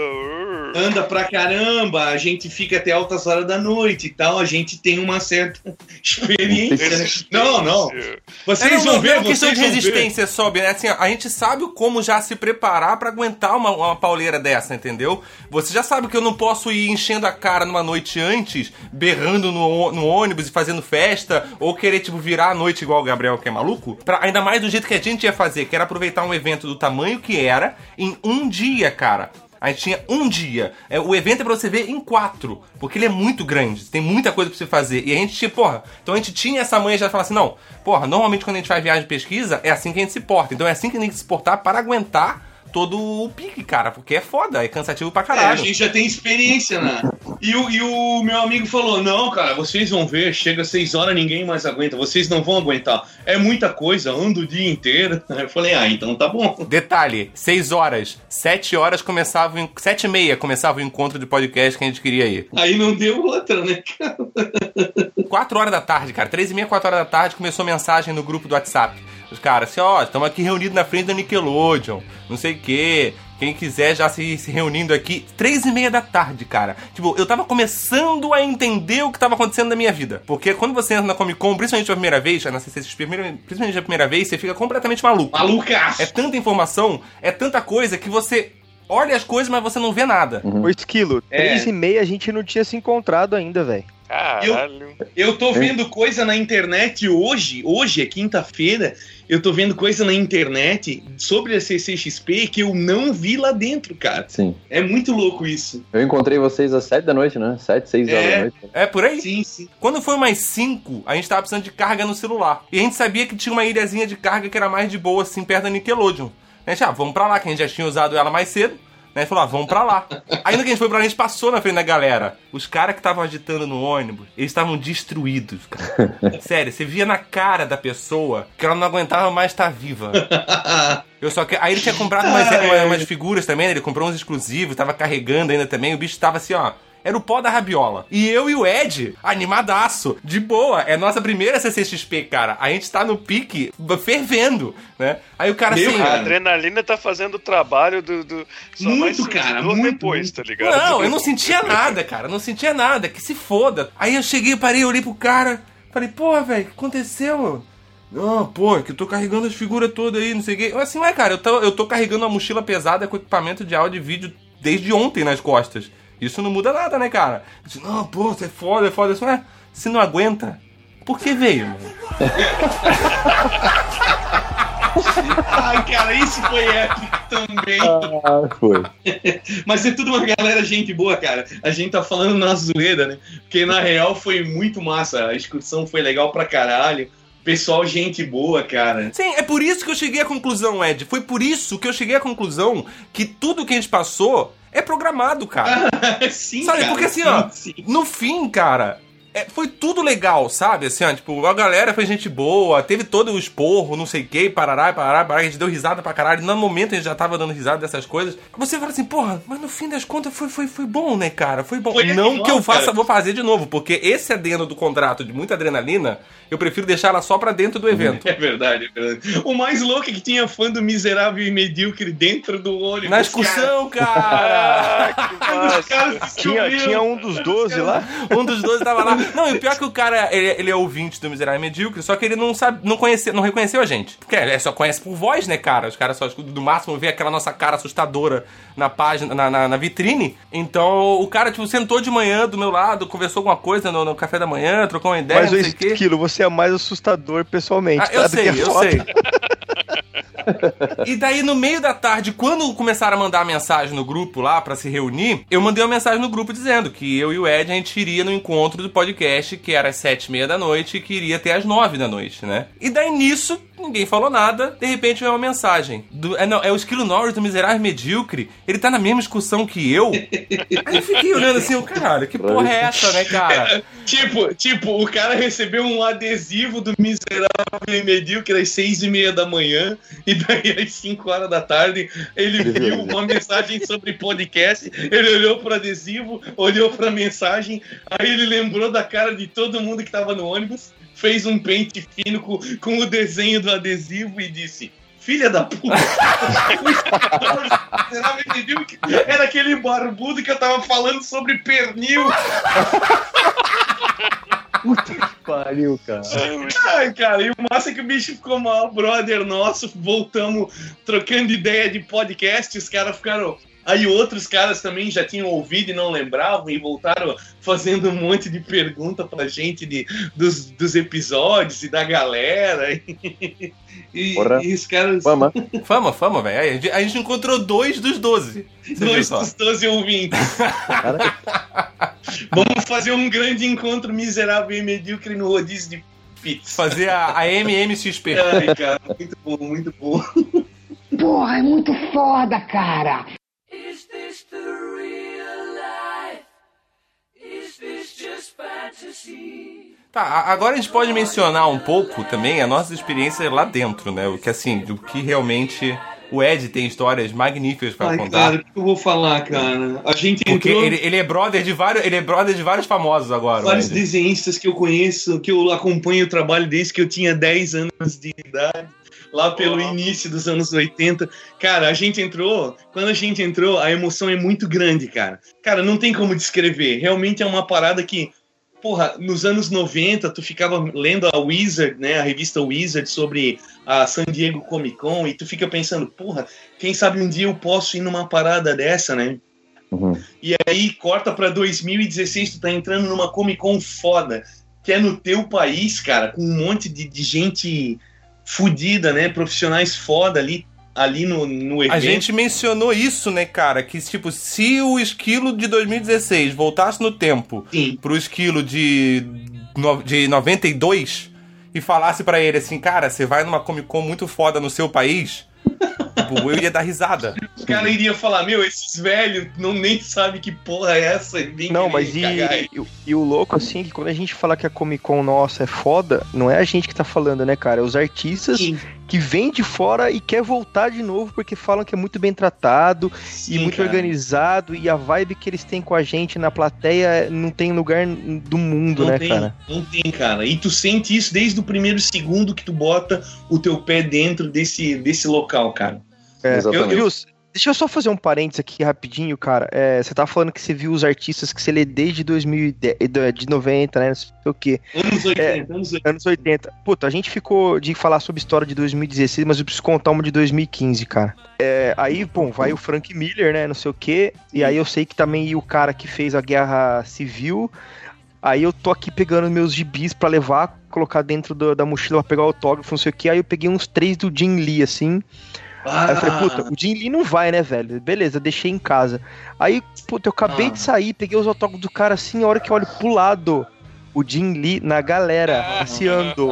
anda pra caramba, a gente fica até altas horas da noite e tal, a gente tem uma certa [LAUGHS] experiência, né? Não, não. Vocês É, não, vão não, ver, não é uma questão vocês de resistência, sobe, né? Assim, a gente sabe como já se preparar pra aguentar uma, uma pauleira dessa, entendeu? Você já sabe que eu não posso ir enchendo a cara numa noite antes, berrando no, no ônibus e fazendo festa, ou querer, tipo, virar a noite igual o Gabriel, que é maluco. Pra, ainda mais do jeito que a gente ia fazer, que era aproveitar um evento do tamanho que era, em um dia, cara. A gente tinha um dia. É, o evento é pra você ver em quatro. Porque ele é muito grande. Tem muita coisa pra você fazer. E a gente tinha, porra. Então a gente tinha essa manha já falar assim: não, porra, normalmente quando a gente faz viagem de pesquisa, é assim que a gente se porta. Então é assim que a gente tem que se portar para aguentar todo o pique, cara, porque é foda, é cansativo pra É, a caralho. gente já tem experiência, né? E o, e o meu amigo falou: Não, cara, vocês vão ver, chega 6 horas, ninguém mais aguenta, vocês não vão aguentar. É muita coisa, ando o dia inteiro. [LAUGHS] Eu falei: Ah, então tá bom. Detalhe, 6 horas, 7 horas começava, 7 e meia começava o encontro de podcast que a gente queria ir. Aí não deu outra, né, cara? 4 horas da tarde, cara, 3 e meia, 4 horas da tarde, começou mensagem no grupo do WhatsApp. Os caras, assim, ó, estamos aqui reunidos na frente da Nickelodeon, não sei o quê. Quem quiser já se, se reunindo aqui. Três e meia da tarde, cara. Tipo, eu tava começando a entender o que tava acontecendo na minha vida. Porque quando você entra na Comic Con, principalmente a primeira vez, na CCXP, primeira- principalmente a primeira vez, você fica completamente maluco. Malucaço. É tanta informação, é tanta coisa que você olha as coisas, mas você não vê nada. Ô, Esquilo, É. três e meia a gente não tinha se encontrado ainda, velho. Caralho. Eu tô vendo coisa na internet hoje, hoje é quinta-feira, eu tô vendo coisa na internet sobre a CCXP que eu não vi lá dentro, cara. Sim. É muito louco isso. Eu encontrei vocês às 7 da noite, né? 7, 6 horas É. da noite. É por aí? Sim, sim. Quando foi umas 5, a gente tava precisando de carga no celular. E a gente sabia que tinha uma ilhazinha de carga que era mais de boa, assim, perto da Nickelodeon. A gente, ah, vamos pra lá, que a gente já tinha usado ela mais cedo. Né? Falou, ah, vamos pra lá. Ainda que a gente foi pra lá, a gente passou na frente da galera. Os caras que estavam agitando no ônibus, eles estavam destruídos, cara. [LAUGHS] Sério, você via na cara da pessoa que ela não aguentava mais estar viva. Eu só que... Aí ele tinha comprado umas, umas figuras também, né? ele comprou uns exclusivos, tava carregando ainda também. O bicho tava assim, ó. Era o pó da rabiola. E eu e o Ed, animadaço, de boa. É nossa primeira CCXP, cara. A gente tá no pique, fervendo, né? Aí o cara Meu assim. A cara. adrenalina tá fazendo o trabalho do. do Muito, cara, muito, depois, muito. tá ligado? Não, eu não sentia [LAUGHS] nada, cara. Não sentia nada. Que se foda. Aí eu cheguei, parei, olhei pro cara. Falei, porra, velho, o que aconteceu? Não, pô, é que eu tô carregando as figuras todas aí, não sei o quê. Eu assim, ué, cara, eu tô, eu tô carregando uma mochila pesada com equipamento de áudio e vídeo desde ontem nas costas. Isso não muda nada, né, cara? Não, pô, você é foda, é foda. Disse, ué, se não aguenta, por que veio, mano? [LAUGHS] Ai, cara, isso foi épico também. Ah, foi. [LAUGHS] Mas é tudo uma galera gente boa, cara. A gente tá falando na zoeira, né? Porque na real foi muito massa. A excursão foi legal pra caralho. Pessoal, gente boa, cara. Sim, é por isso que eu cheguei à conclusão, Ed. Foi por isso que eu cheguei à conclusão que tudo que a gente passou é programado, cara. [LAUGHS] sim, Sabe, cara. porque assim, sim, ó, sim. no fim, cara, é, foi tudo legal, sabe? Assim, ó, tipo, a galera foi gente boa, teve todo o esporro, não sei o que, parará, parará, parará, a gente deu risada pra caralho. No momento a gente já tava dando risada dessas coisas. Você fala assim, porra, mas no fim das contas foi, foi, foi bom, né, cara? Foi bom. Foi não que eu faça, cara. vou fazer de novo, porque esse adendo do contrato de muita adrenalina, eu prefiro deixar ela só pra dentro do evento. [LAUGHS] É verdade, é verdade. O mais louco é que tinha fã do miserável e medíocre dentro do ônibus. Na excursão, [LAUGHS] cara! Cara, se Tinha, tinha um dos 12 lá. Um dos dois tava lá. Não, e o pior é que o cara, ele, ele é ouvinte do Miserável Medíocre, só que ele não sabe, não conhecia, não reconheceu a gente. Porque ele só conhece por voz, né, cara? Os caras só escutam do máximo ver aquela nossa cara assustadora na página, na, na, na vitrine. Então, o cara, tipo, sentou de manhã do meu lado, conversou alguma coisa no, no café da manhã, trocou uma ideia, Mas não sei o quê. Esquilo, você é mais assustador pessoalmente. Ah, eu tá? Sei, eu sei. [LAUGHS] E daí, no meio da tarde, quando começaram a mandar mensagem no grupo lá pra se reunir, eu mandei uma mensagem no grupo dizendo que eu e o Ed a gente iria no encontro do podcast, que era às sete e meia da noite, e que iria até às nove da noite, né? E daí nisso, ninguém falou nada, de repente veio uma mensagem. Do, é, não, é o Esquilo Norris do Miserável Medíocre, ele tá na mesma excursão que eu. [LAUGHS] Aí eu fiquei olhando assim, caralho, que porra é essa, né, cara? [LAUGHS] Tipo, tipo, o cara recebeu um adesivo do miserável e medíocre às seis e meia da manhã, e daí às cinco horas da tarde ele viu uma mensagem sobre podcast, ele olhou pro adesivo, olhou pra mensagem, aí ele lembrou da cara de todo mundo que tava no ônibus, fez um pente fino com, com o desenho do adesivo e disse. Filha da puta! [LAUGHS] Era aquele barbudo que eu tava falando sobre pernil. Pariu, cara. Ai, cara, e o massa é que o bicho ficou mal, brother nosso, voltamos trocando ideia de podcast, os caras ficaram. Aí outros caras também já tinham ouvido e não lembravam e voltaram fazendo um monte de pergunta pra gente de, dos, dos episódios e da galera. E, Porra. e os caras. Fama. Fama, fama, velho. A gente- a gente encontrou dois dos doze. Dois dos 12 ouvintes. [LAUGHS] Vamos fazer um grande encontro miserável e medíocre no rodízio de pizza. Fazer a, a MMXP. Ai, cara, muito bom, muito bom. Porra, é muito foda, cara! Is this the real life? Is this just fantasy? Tá, agora a gente pode mencionar um pouco também a nossa experiência lá dentro, né? O que assim, do que realmente o Ed tem histórias magníficas pra Ai, contar. cara, o que eu vou falar, cara? A gente Porque entrou... ele, ele é brother de vários, ele é brother de vários famosos agora. o vários desenhistas que eu conheço, que eu acompanho o trabalho desde que eu tinha 10 anos de idade, lá pelo início dos anos 80. Cara, a gente entrou, quando a gente entrou, a emoção é muito grande, cara. Cara, não tem como descrever. Realmente é uma parada que, porra, nos anos 90, tu ficava lendo a Wizard, né, a revista Wizard sobre a San Diego Comic Con, e tu fica pensando, porra, quem sabe um dia eu posso ir numa parada dessa, né? Uhum. E aí corta pra 2016, tu tá entrando numa Comic Con foda, que é no teu país, cara, com um monte de, de gente fudida, né? Profissionais foda ali, ali no, no evento. A gente mencionou isso, né, cara? Que, tipo, se o esquilo de 2016 voltasse no tempo Sim. pro esquilo de, de 92 e falasse pra ele assim, cara, você vai numa Comic Con muito foda no seu país, tipo, eu ia dar risada. O cara iria falar, meu, esses velhos não nem sabem que porra é essa. vem Não, mas e, e, e o louco, assim, que quando a gente fala que a Comic Con nossa é foda, não é a gente que tá falando, né, cara? É os artistas Sim, que vêm de fora e quer voltar de novo porque falam que é muito bem tratado e sim, muito cara. organizado e a vibe que eles têm com a gente na plateia não tem lugar do mundo, Não né, tem, cara? não tem, cara. E tu sente isso desde o primeiro segundo que tu bota o teu pé dentro desse, desse local, cara. É, Exatamente. Viu? Deixa eu só fazer um parênteses aqui rapidinho, cara. É, você tava falando que você viu os artistas que você lê desde 2010, de 90, né? Não sei o quê. Anos 80, anos 80. Anos 80. Puta, a gente ficou de falar sobre história de 2016, mas eu preciso contar uma de 2015, cara. É, aí, bom, vai o Frank Miller, né? Não sei o quê. E aí eu sei que também o cara que fez a Guerra Civil. Aí eu tô aqui pegando meus gibis pra levar, colocar dentro do- da mochila pra pegar o autógrafo, não sei o quê. Aí eu peguei uns três do Jim Lee, assim. Aí eu falei, puta, o Jim Lee não vai, né, velho? Beleza, deixei em casa. Aí, puta, eu acabei Ah. de sair, peguei os autógrafos do cara assim, a hora que eu olho pro lado, o Jim Lee na galera, passeando.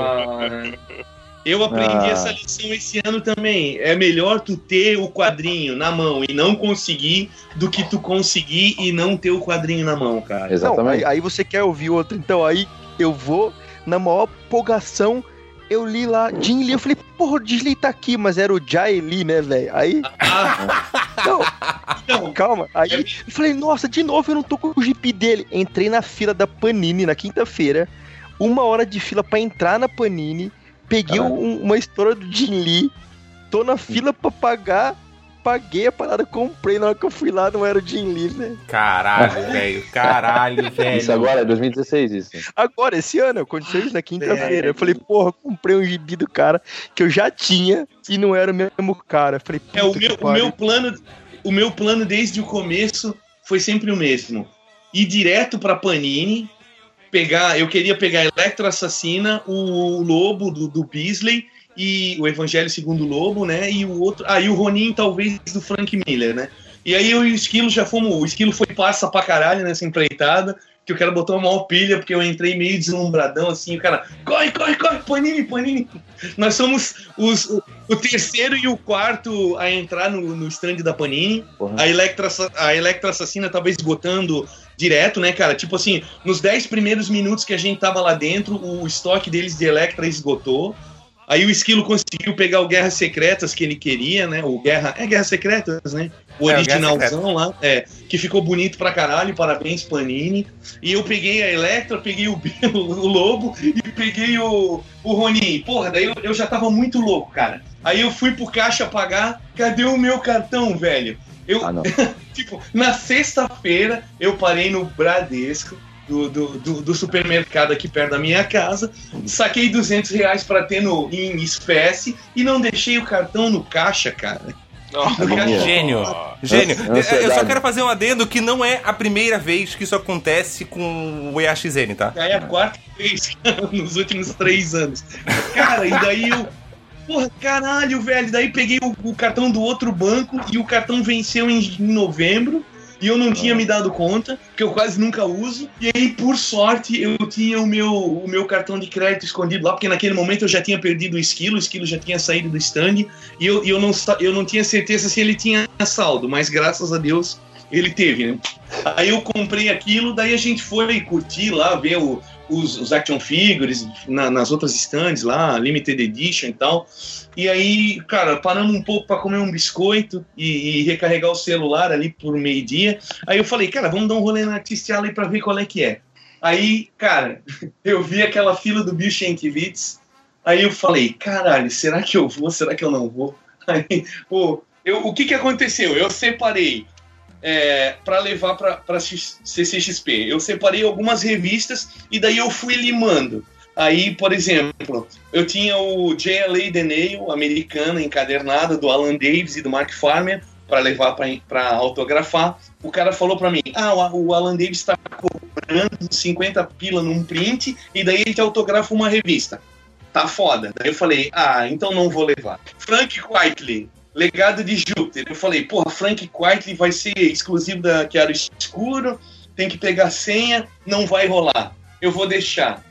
Eu aprendi Ah. essa lição esse ano também. É melhor tu ter o quadrinho na mão e não conseguir do que tu conseguir e não ter o quadrinho na mão, cara. Não, aí, Exatamente. aí você quer ouvir outro, então aí eu vou, na maior empolgação, eu li lá, Jim Lee, eu falei, porra, o Jim Lee tá aqui, mas era o Jai Lee, né, velho? Aí, não, então, calma, aí eu falei, nossa, de novo eu não tô com o GP dele. Entrei na fila da Panini na quinta-feira, uma hora de fila pra entrar na Panini, peguei Caralho. um- uma história do Jim Lee, tô na fila pra pagar, paguei a parada, comprei, na hora que eu fui lá não era o Jim Lee, né? Caralho, [LAUGHS] velho. Caralho, velho. Isso agora é 2016, isso. Agora, esse ano, aconteceu isso na quinta-feira. É. Eu falei, porra, comprei um gibi do cara que eu já tinha e não era o mesmo cara. Eu falei, puta é o que meu, o meu plano, o meu plano desde o começo foi sempre o mesmo. Ir direto pra Panini, pegar, eu queria pegar Electro Assassina, o Lobo do, do Beasley e o Evangelho segundo o Lobo, né? E o outro, aí o Ronin talvez do Frank Miller, né? E aí eu e o Esquilo já fomos, o Esquilo foi passa pra caralho nessa empreitada, que o cara botou uma maior pilha porque eu entrei meio deslumbradão assim, o cara, corre, corre, corre, Panini, Panini. Nós somos os, o, o terceiro e o quarto a entrar no, no stand da Panini. Porra. A Electra, a Electra Assassina tava esgotando direto, né, cara? Tipo assim, nos 10 primeiros minutos que a gente tava lá dentro, o estoque deles de Electra esgotou. Aí o Esquilo conseguiu pegar o Guerras Secretas que ele queria, né? O Guerra. É Guerras Secretas, né? O É, o originalzão lá, é, que ficou bonito pra caralho, parabéns, Panini. E eu peguei a Electra, peguei o, [LAUGHS] o Lobo e peguei o, o Ronin. Porra, daí eu, eu já tava muito louco, cara. Aí eu fui pro caixa pagar, cadê o meu cartão, velho? Eu, Ah, não. [LAUGHS] tipo, na sexta-feira eu parei no Bradesco. Do, do, do, do supermercado aqui perto da minha casa, saquei 200 reais pra ter no, em espécie e não deixei o cartão no caixa, cara. Caixa- Gênio. Gênio. Nossa, Eu só ansiedade. quero fazer um adendo que não é a primeira vez que isso acontece com o EAXN, tá? Já é a quarta vez [LAUGHS] nos últimos três anos. Cara, e daí eu. Porra, caralho, velho. Daí peguei o, o cartão do outro banco e o cartão venceu em, em novembro. E eu não tinha me dado conta, que eu quase nunca uso. E aí, por sorte, eu tinha o meu, o meu cartão de crédito escondido lá, porque naquele momento eu já tinha perdido o esquilo, o esquilo já tinha saído do stand, e eu, e eu, não, eu não tinha certeza se ele tinha saldo, mas graças a Deus ele teve, né? Aí eu comprei aquilo, daí a gente foi curtir lá, ver o- os, os action figures na- nas outras stands lá, limited edition e tal. E aí, cara, paramos um pouco para comer um biscoito e, e recarregar o celular ali por meio-dia. Aí eu falei, cara, vamos dar um rolê na Artist Alley pra ver qual é que é. Aí, cara, [LAUGHS] eu vi aquela fila do Bill Shankvitz. Aí eu falei, caralho, será que eu vou? Será que eu não vou? [LAUGHS] Aí, pô, eu, o que que aconteceu? Eu separei é, para levar para CCXP. Eu separei algumas revistas e daí eu fui limando. Aí, por exemplo, eu tinha o JLA The Nail, americana, encadernada, do Alan Davis e do Mark Farmer, para levar para autografar. O cara falou para mim: Ah, o o Alan Davis está cobrando 50 pila num print e daí ele te autografa uma revista. Tá foda. Daí eu falei: Ah, então não vou levar. Frank Whiteley, Legado de Júpiter. Eu falei: Porra, Frank Whiteley vai ser exclusivo da Chiaro Escuro, tem que pegar senha, não vai rolar. Eu vou deixar.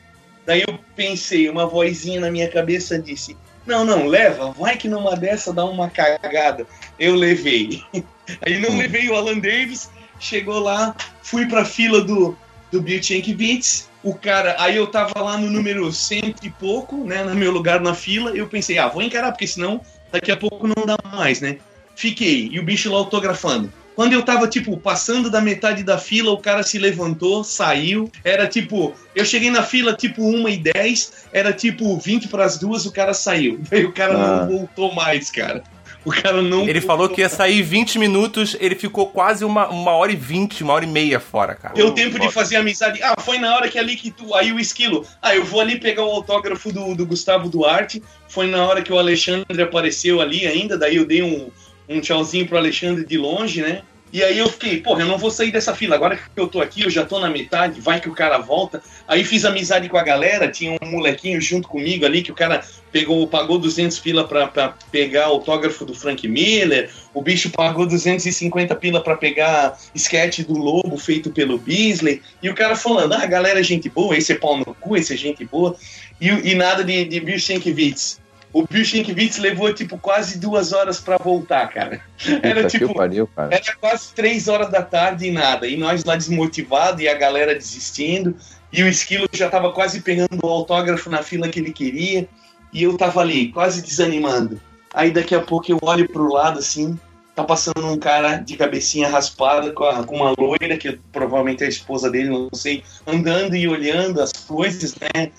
Daí eu pensei, uma vozinha na minha cabeça disse: Não, não, leva, vai que numa dessa dá uma cagada. Eu levei. [LAUGHS] Aí não levei o Alan Davis, chegou lá, fui pra fila do, do Bill Shankvitz, o cara, aí eu tava lá no número cento e pouco, né, no meu lugar na fila, eu pensei, ah, vou encarar, porque senão daqui a pouco não dá mais, né? Fiquei, e o bicho lá autografando. Quando eu tava, tipo, passando da metade da fila, o cara se levantou, saiu. Era tipo, eu cheguei na fila, tipo, 1 e 10, era tipo 20 pras duas, o cara saiu. [LAUGHS] Daí o cara Ah. não voltou mais, cara. O cara não. Ele falou que ia sair 20 minutos, ele ficou quase uma, uma hora e 20, uma hora e meia fora, cara. Deu tempo de fazer amizade. Ah, foi na hora que ali que tu. Aí o esquilo. Ah, eu vou ali pegar o autógrafo do, do Gustavo Duarte. Foi na hora que o Alexandre apareceu ali ainda. Daí eu dei um, um tchauzinho pro Alexandre de longe, né? E aí eu fiquei, porra, eu não vou sair dessa fila. Agora que eu tô aqui, eu já tô na metade, vai que o cara volta. Aí fiz amizade com a galera, tinha um molequinho junto comigo ali, que o cara pegou, pagou 200 pila pra, pra pegar autógrafo do Frank Miller. O bicho pagou 250 pila pra pegar sketch do Lobo feito pelo Beasley. E o cara falando, ah, galera é gente boa, esse é pau no cu, esse é gente boa. E, e nada de, de Bill Shankvitz. O Bill Shankvitz levou, tipo, quase duas horas pra voltar, cara. Era Puta tipo, pariu, cara. era quase três horas da tarde e nada. E nós lá desmotivados e a galera desistindo. E o Esquilo já tava quase pegando o autógrafo na fila que ele queria. E eu tava ali, quase desanimando. Aí daqui a pouco eu olho pro lado assim. Tá passando um cara de cabecinha raspada com, a- com uma loira, que provavelmente é a esposa dele, não sei, andando e olhando as coisas, né?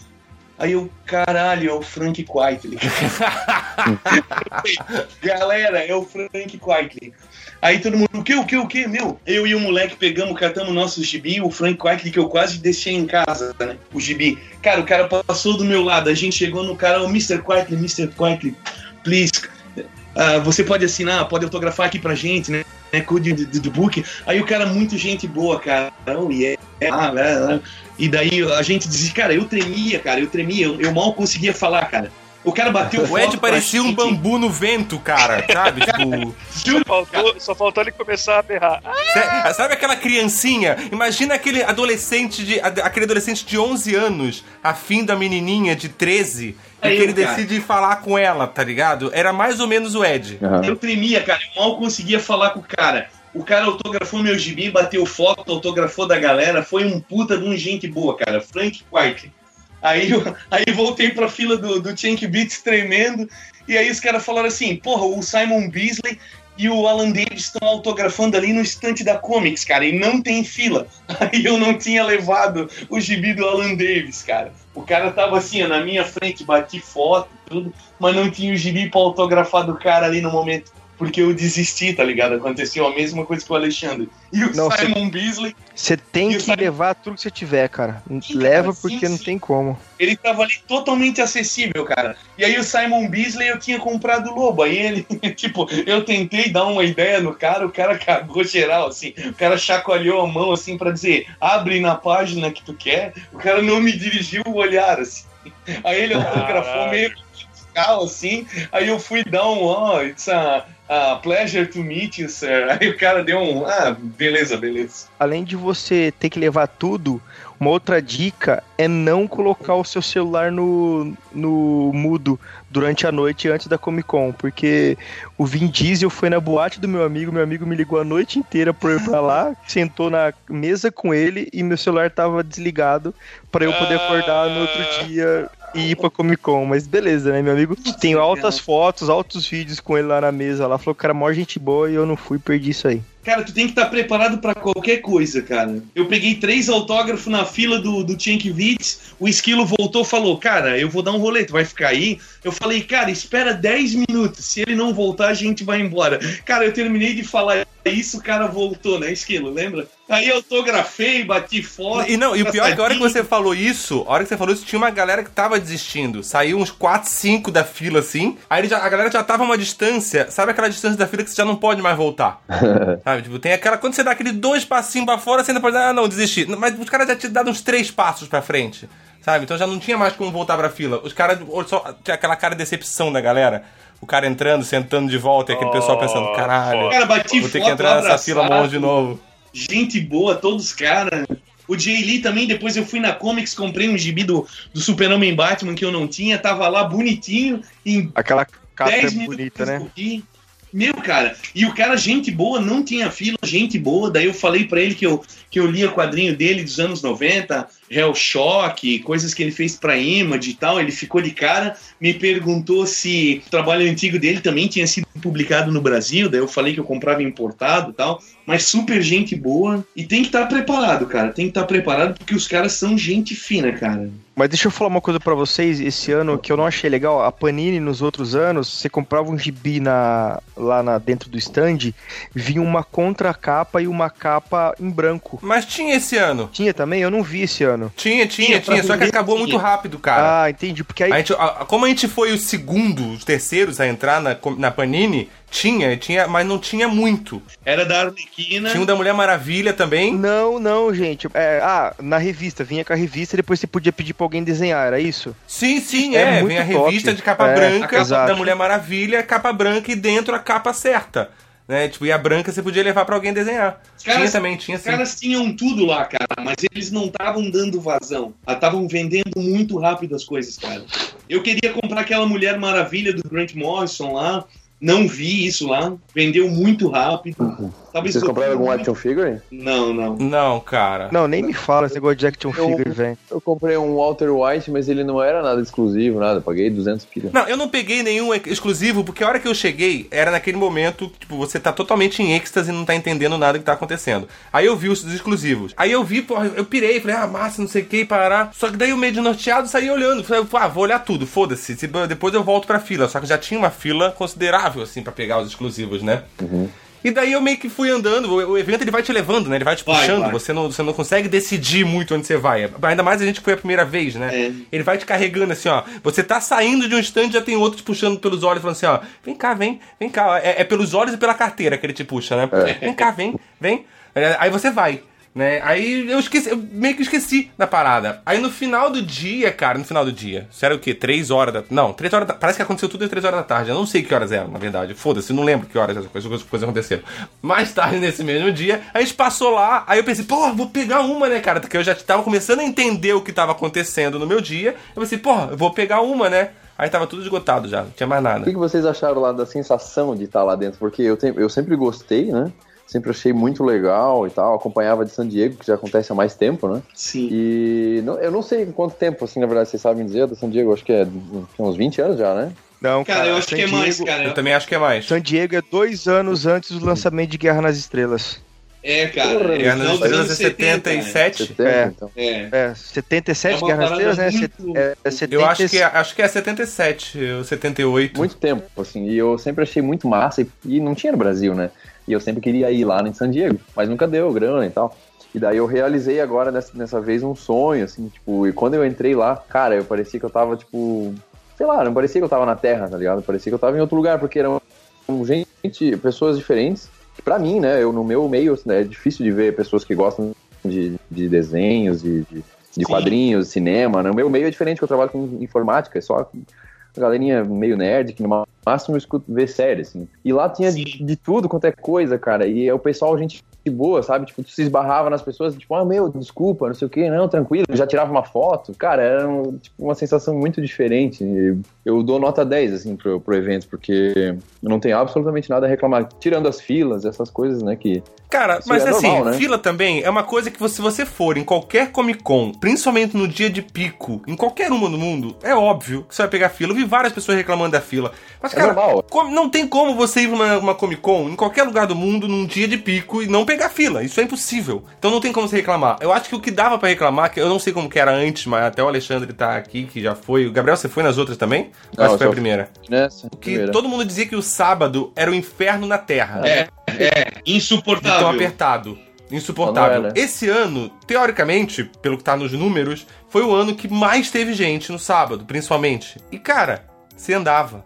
Aí eu, caralho, é o Frank Whiteley. [LAUGHS] Galera, é o Frank Whiteley. Aí todo mundo, o que, o que, o que, meu? Eu e o moleque pegamos, catamos o nosso gibi, o Frank Whiteley, que eu quase deixei em casa, né? O gibi. Cara, o cara passou do meu lado, a gente chegou no cara, o Mr. Whiteley, Mr. Whiteley, please, ah, você pode assinar, pode autografar aqui pra gente, né? né, do, do book. Aí o cara, muito gente boa, cara. Oh, yeah. Ah, ah. E daí a gente dizia, cara, eu tremia, cara, eu tremia, eu, eu mal conseguia falar, cara. O cara bateu O Ed parecia um bambu no vento, cara, sabe? Tipo. Só faltou, só faltou ele começar a berrar. Sabe aquela criancinha? Imagina aquele adolescente de aquele adolescente de 11 anos, afim da menininha de 13, e É que eu, ele cara. decide falar com ela, tá ligado? Era mais ou menos o Ed. Aham. Eu tremia, cara. Eu mal conseguia falar com o cara. O cara autografou meu gibi, bateu foto, autografou da galera. Foi um puta de um gente boa, cara. Frank White. Aí, [LAUGHS] aí voltei pra fila do, do Tank Beats tremendo. E aí os caras falaram assim: porra, o Simon Beasley e o Alan Davis estão autografando ali no estante da Comics, cara, e não tem fila. [LAUGHS] Aí eu não tinha levado o gibi do Alan Davis, cara. O cara tava assim, ó, na minha frente, bati foto, tudo, mas não tinha o gibi pra autografar do cara ali no momento. Porque eu desisti, tá ligado? Aconteceu a mesma coisa com o Alexandre. E o Não, cê- Simon Beasley, Você tem que Simon- levar tudo que você tiver, cara. Sim, Leva cara, porque sim, não sim. tem como. ele tava ali totalmente acessível, cara. E aí o Simon Beasley eu tinha comprado o Lobo. Aí ele, [LAUGHS] tipo, eu tentei dar uma ideia no cara, o cara cagou geral, assim. O cara chacoalhou a mão, assim, pra dizer, abre na página que tu quer. O cara não me dirigiu o olhar, assim. Aí ele autografou meio assim. Aí eu fui dar um, ó, it's a, ah, pleasure to meet you, sir. [LAUGHS] Aí o cara deu um, ah, beleza, beleza. Além de você ter que levar tudo, uma outra dica é não colocar o seu celular no, no mudo durante a noite antes da Comic Con, porque o Vin Diesel foi na boate do meu amigo, meu amigo me ligou a noite inteira pra eu ir pra lá, [LAUGHS] sentou na mesa com ele e meu celular tava desligado pra eu poder acordar no outro dia e ir pra Comic Con. Mas beleza, né? Meu amigo tem altas fotos, altos vídeos com ele lá na mesa lá. Falou, cara, maior gente boa e eu não fui, perdi isso aí. Cara, tu tem que estar preparado pra qualquer coisa, cara. Eu peguei três autógrafos na fila do, do Tchankvitz, o esquilo voltou e falou, cara, eu vou dar um rolê, tu vai ficar aí? Eu falei, cara, espera 10 minutos, se ele não voltar, a gente vai embora. Cara, eu terminei de falar isso, o cara voltou, né, esquilo, lembra? Aí eu autografei, bati foto. E não, e o pior é que a hora que você falou isso, a hora que você falou isso, tinha uma galera que tava desistindo. Saiu uns 4, 5 da fila assim. Aí já- a galera já tava uma distância, sabe aquela distância da fila que você já não pode mais voltar? [LAUGHS] sabe? Tipo, tem aquela. Quando você dá aquele dois passinhos pra fora, você ainda pode ah, não, desistir. Mas os caras já tinham dado uns três passos pra frente. Sabe? Então já não tinha mais como voltar pra fila. Os caras só tinha aquela cara de decepção da galera. O cara entrando, sentando de volta, e aquele pessoal pensando, Oh, caralho. Cara, bati vou ter que entrar nessa abraçado. fila monge de novo. gente boa, todos os caras. O Jay Lee também, depois eu fui na Comics, comprei um gibi do, do Super-Homem Batman que eu não tinha, tava lá bonitinho, em Aquela capa 10 é bonita, né? vi. Meu, cara, e o cara, gente boa, não tinha fila, gente boa. Daí eu falei pra ele que eu, que eu lia quadrinho dele dos anos 90, Hellshock, coisas que ele fez pra Image e tal. Ele ficou de cara, me perguntou se o trabalho antigo dele também tinha sido publicado no Brasil. Daí eu falei que eu comprava importado e tal. Mas super gente boa. E tem que estar preparado, cara. Tem que estar preparado porque os caras são gente fina, cara. Mas deixa eu falar uma coisa pra vocês, esse ano que eu não achei legal, a Panini nos outros anos, você comprava um gibi na, lá na, dentro do stand, vinha uma contracapa e uma capa em branco. Mas tinha esse ano. Tinha também? Eu não vi esse ano. Tinha, tinha, Tinha, pra tinha, só que acabou tinha. muito rápido, cara. Ah, entendi, porque aí... A gente, a- como a gente foi o segundo, os terceiros a entrar na, na Panini, tinha, tinha, mas não tinha muito. Era da Arlequina. Tinha um da Mulher Maravilha também. Não, não, gente. É, ah, na revista, vinha com a revista e depois você podia pedir pra alguém desenhar, era isso? Sim, sim, É é. Vem a top. revista de capa É, branca exato. da Mulher Maravilha, capa branca e dentro a capa certa. Né? Tipo, e a branca você podia levar pra alguém desenhar. Os caras- tinha também, tinha Os sim. caras tinham tudo lá, cara, mas eles não estavam dando vazão. Estavam vendendo muito rápido as coisas, cara. Eu queria comprar aquela Mulher Maravilha do Grant Morrison lá. Não vi isso lá. Vendeu muito rápido. Tava Vocês esgotando compraram algum action figure? Não, não. Não, cara. Não, nem me fala esse negócio de action Eu- figure, velho. Eu comprei um Walter White, mas ele não era nada exclusivo, nada. Paguei 200 pilha. Não, eu não peguei nenhum ex- exclusivo, porque a hora que eu cheguei, era naquele momento, tipo, você tá totalmente em êxtase e não tá entendendo nada que tá acontecendo. Aí eu vi os exclusivos. Aí eu vi, porra, eu pirei, falei, ah, massa, não sei o que, parar. Só que daí eu meio de norteado saí olhando. Falei, ah, vou olhar tudo, foda-se. Se- Depois eu volto pra fila. Só que já tinha uma fila considerável, assim, pra pegar os exclusivos, né? E daí eu meio que fui andando, o, o evento ele vai te levando, né? Ele vai te Vai, puxando, vai. Você, não, você não consegue decidir muito onde você vai. Ainda mais a gente que foi a primeira vez, né? É. Ele vai te carregando assim, ó. Você tá saindo de um stand já tem outro te puxando pelos olhos, falando assim, ó. Vem cá, vem, vem cá. É, é pelos olhos e pela carteira que ele te puxa, né? Vem cá, vem, vem. É, Aí você vai. Né? Aí eu esqueci, eu meio que esqueci da parada. Aí no final do dia, cara, no final do dia, era o quê? Três horas da. Não, três horas da. Parece que aconteceu tudo às três horas da tarde. Eu não sei que horas eram, na verdade. Foda-se, não lembro que horas as coisas, as coisas aconteceram. Mais tarde nesse mesmo dia, a gente passou lá, aí eu pensei, pô, vou pegar uma, né, cara? Porque eu já tava começando a entender o que tava acontecendo no meu dia. Eu pensei, pô, eu vou pegar uma, né? Aí tava tudo esgotado já, não tinha mais O nada. que, que vocês acharam lá da sensação de estar lá dentro? Porque eu, te- eu sempre gostei, né? Sempre achei muito legal e tal. Acompanhava de San Diego, que já acontece há mais tempo, né? Sim. E não- eu não sei quanto tempo, assim, na verdade, vocês sabem dizer da San Diego. Acho que é tem uns 20 anos já, né? Não, Cara, eu acho San que é mais, Diego- cara. Eu também acho que é mais. San Diego é dois anos antes do lançamento de Guerra nas Estrelas. É, cara. Porra, é anos é 70, 77. 70, É. então. É. É, 77 É Guerra Estrelas, né? muito- É, é 70, Eu acho que, é- acho que é 77, ou 78. Muito tempo, assim. E eu sempre achei muito massa. E, e não tinha no Brasil, né? E eu sempre queria ir lá em San Diego. Mas nunca deu grana e tal. E daí eu realizei agora, nessa, nessa vez, um sonho, assim, tipo... E quando eu entrei lá, cara, eu parecia que eu tava, tipo... Sei lá, não parecia que eu tava na Terra, tá ligado? Parecia que eu tava em outro lugar, porque eram gente, pessoas diferentes. Pra mim, né, eu no meu meio, né, é difícil de ver pessoas que gostam de, de desenhos, de, de, de quadrinhos, cinema, né? O meu meio é diferente, que eu trabalho com informática, é só a galerinha meio nerd, que numa máximo escuto, ver série, assim. E lá tinha de, de tudo quanto é coisa, cara. E o pessoal, gente boa, sabe? Tipo, tu se esbarrava nas pessoas, tipo, ah, meu, desculpa, não sei o que, não, tranquilo. Já tirava uma foto. Cara, era um, tipo, uma sensação muito diferente. Eu dou nota 10, assim, pro, pro evento, porque eu não tenho absolutamente nada a reclamar. Tirando as filas, essas coisas, né, que... Cara, mas é assim, normal, né? fila também é uma coisa que se você for em qualquer Comic Con, principalmente no dia de pico, em qualquer uma do mundo, é óbvio que você vai pegar fila. Eu vi várias pessoas reclamando da fila. Mas, É cara, normal. como- não tem como você ir pra uma, uma Comic Con em qualquer lugar do mundo num dia de pico e não pegar fila. Isso é impossível. Então não tem como você reclamar. Eu acho que o que dava pra reclamar, que eu não sei como que era antes, mas até o Alexandre tá aqui, que já foi. O Gabriel, você foi nas outras também? Não, essa foi a primeira? Nessa, Que primeira. todo mundo dizia que o sábado era o inferno na Terra. É, é, De tão insuportável. apertado. Insuportável. Esse ano, teoricamente, pelo que tá nos números, foi o ano que mais teve gente no sábado, principalmente. E, cara, você andava.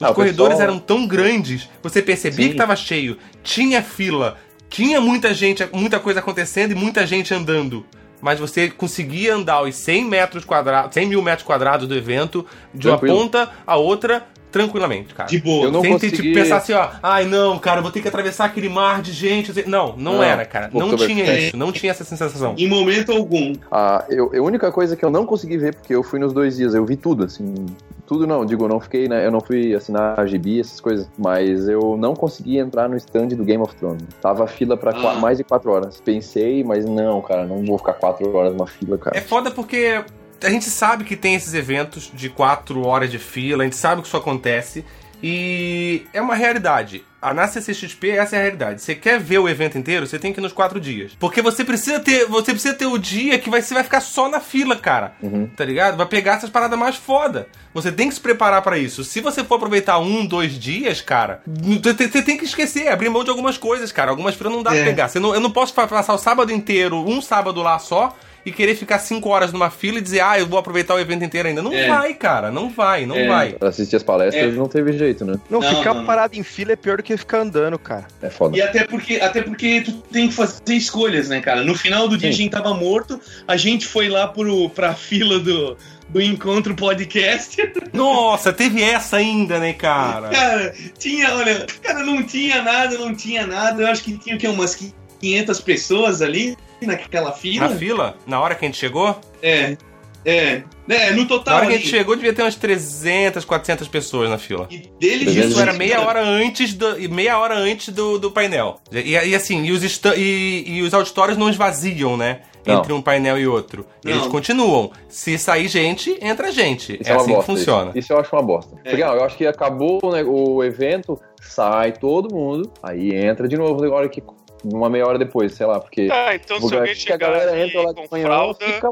Os Ah, o corredores pessoal- eram tão grandes, você percebia Sim. que tava cheio, tinha fila, tinha muita gente, muita coisa acontecendo e muita gente andando. Mas você conseguia andar os 100 metros quadrados, 100 mil metros quadrados do evento, de uma ponta a outra, tranquilamente, cara. De boa. Eu não Sem ter, consegui- tipo, pensar assim, ó, ai não, cara, vou ter que atravessar aquele mar de gente. Não, não, Não, era, cara. Não tinha isso, não tinha essa sensação. Em momento algum. Ah, eu, a única coisa que eu não consegui ver, porque eu fui nos dois dias, eu vi tudo, assim. Tudo não, digo, eu não fiquei, né? Eu não fui assinar a GB, essas coisas. Mas eu não consegui entrar no stand do Game of Thrones. Tava fila pra Ah. mais de quatro horas. Pensei, mas não, cara, não vou ficar quatro horas numa fila, cara. É foda porque a gente sabe que tem esses eventos de quatro horas de fila, a gente sabe que isso acontece. E é uma realidade. A na CCXP essa é a realidade. Você quer ver o evento inteiro, você tem que ir nos quatro dias. Porque você precisa ter, você precisa ter o dia que vai- você vai ficar só na fila, cara. Uhum. Tá ligado? Vai pegar essas paradas mais foda. Você tem que se preparar pra isso. Se você for aproveitar um, dois dias, cara, você tem que esquecer, abrir mão de algumas coisas, cara. Algumas filas não dá É. pra pegar. Não, eu não posso passar o sábado inteiro, um sábado lá só, e querer ficar cinco horas numa fila e dizer, ah, eu vou aproveitar o evento inteiro ainda. Não É. vai, cara. Não vai, não É. vai. Pra assistir as palestras É. não teve jeito, né? Não, Não, ficar não, não. parado em fila é pior do que ficar andando, cara. É foda. E até porque, até porque tu tem que fazer escolhas, né, cara? No final do dia Sim. a gente tava morto, a gente foi lá pro, pra fila do, do Encontro Podcast. [LAUGHS] Nossa, teve essa ainda, né, cara? Cara, tinha, olha, cara, não tinha nada, não tinha nada. Eu acho que tinha o quê? Umas 500 pessoas ali naquela fila. Na fila, na hora que a gente chegou, É, é. É, no na total hora que a gente chegou, devia ter umas 300, 400 pessoas na fila. E deles. Isso era meia cara, hora antes do, e meia hora antes do, do painel. E, e assim, e os, e, e os auditórios não esvaziam, né? Não. Entre um painel e outro. Eles Não. continuam. Se sair gente, entra gente. Isso é uma assim que funciona. Isso, Isso eu acho uma bosta. É. Porque, ó, eu acho que acabou né, o evento, sai todo mundo, aí entra de novo agora que uma meia hora depois, sei lá, porque Ah, então se alguém chegar galera ali entra lá com fralda, fica...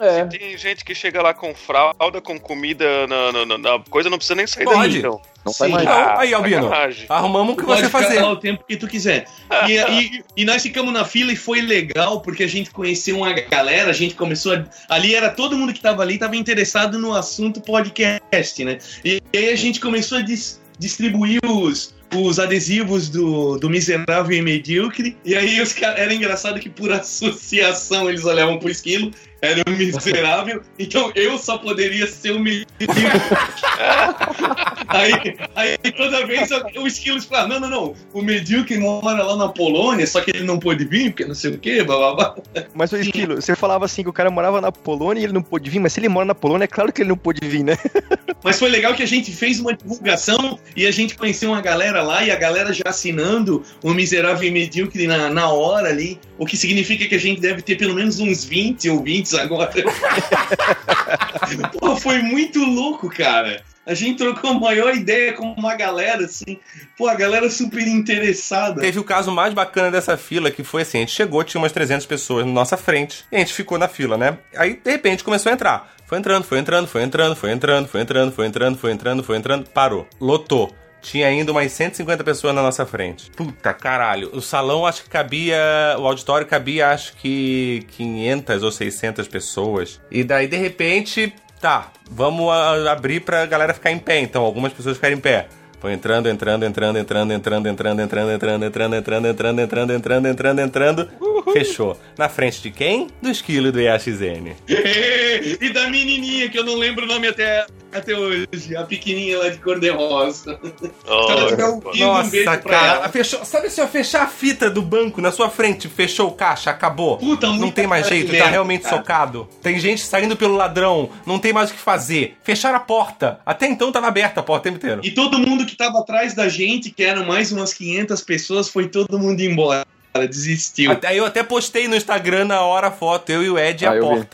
É, tem gente que chega lá com fralda, com comida na, na- na- na coisa, não precisa nem sair Pode. dali, então. não sai mais. Ah, aí, Albino. sacanagem. Arrumamos o que pode você fazer. o tempo que tu quiser. [LAUGHS] E, e- e nós ficamos na fila e foi legal, porque a gente conheceu uma galera, a gente começou a, Ali era todo mundo que tava ali, tava interessado no assunto podcast, né? E, aí a gente começou a dis- distribuir os, os adesivos do, do Miserável e Medíocre. E aí os caras. Era engraçado que por associação eles olhavam pro esquilo, era o miserável, então eu só poderia ser o medíocre. [LAUGHS] Aí, aí toda vez o Esquilos fala: não, não, não, o medíocre mora lá na Polônia, só que ele não pôde vir, porque não sei o quê, blá blá blá. Mas, ô Esquilo, você falava assim que o cara morava na Polônia e ele não pôde vir, mas se ele mora na Polônia, é claro que ele não pôde vir, né? [LAUGHS] Mas foi legal que a gente fez uma divulgação e a gente conheceu uma galera lá e a galera já assinando o Miserável e Medíocre na, na hora ali, o que significa que a gente deve ter pelo menos uns 20 ouvintes agora. [LAUGHS] Pô, foi muito louco, cara. A gente trocou a maior ideia com uma galera, assim. Pô, a galera super interessada. Teve o caso mais bacana dessa fila, que foi assim, a gente chegou, tinha umas 300 pessoas na nossa frente, e a gente ficou na fila, né? Aí, de repente, começou a entrar. Foi entrando, foi entrando, foi entrando, foi entrando, foi entrando, foi entrando, foi entrando, foi entrando, parou. Lotou. Tinha ainda umas 150 pessoas na nossa frente. Puta caralho. O salão acho que cabia. O auditório cabia acho que 500 ou 600 pessoas. E daí, de repente, tá, vamos abrir pra galera ficar em pé. Então, algumas pessoas ficarem em pé. Foi entrando, entrando, entrando, entrando, entrando, entrando, entrando, entrando, entrando, entrando, entrando, entrando, entrando, entrando, entrando. Fechou. Na frente de quem? Do esquilo do IAXN. e da menininha, que eu não lembro o nome até. Até hoje. A pequenininha lá de Oh, tiver ouvindo, um beijo Nossa, pra cara. Fechou, sabe se eu fechar a fita do banco na sua frente, fechou o caixa, acabou? Puta, não tem mais de jeito, tá realmente cara. socado. Tem gente saindo pelo ladrão, não tem mais o que fazer. Fecharam a porta. Até então tava aberta a porta o tempo inteiro. E todo mundo que tava atrás da gente, que eram mais umas 500 pessoas, foi todo mundo embora. Desistiu. Até, eu até postei no Instagram na hora a foto, eu e o Ed e Ah, a eu vi.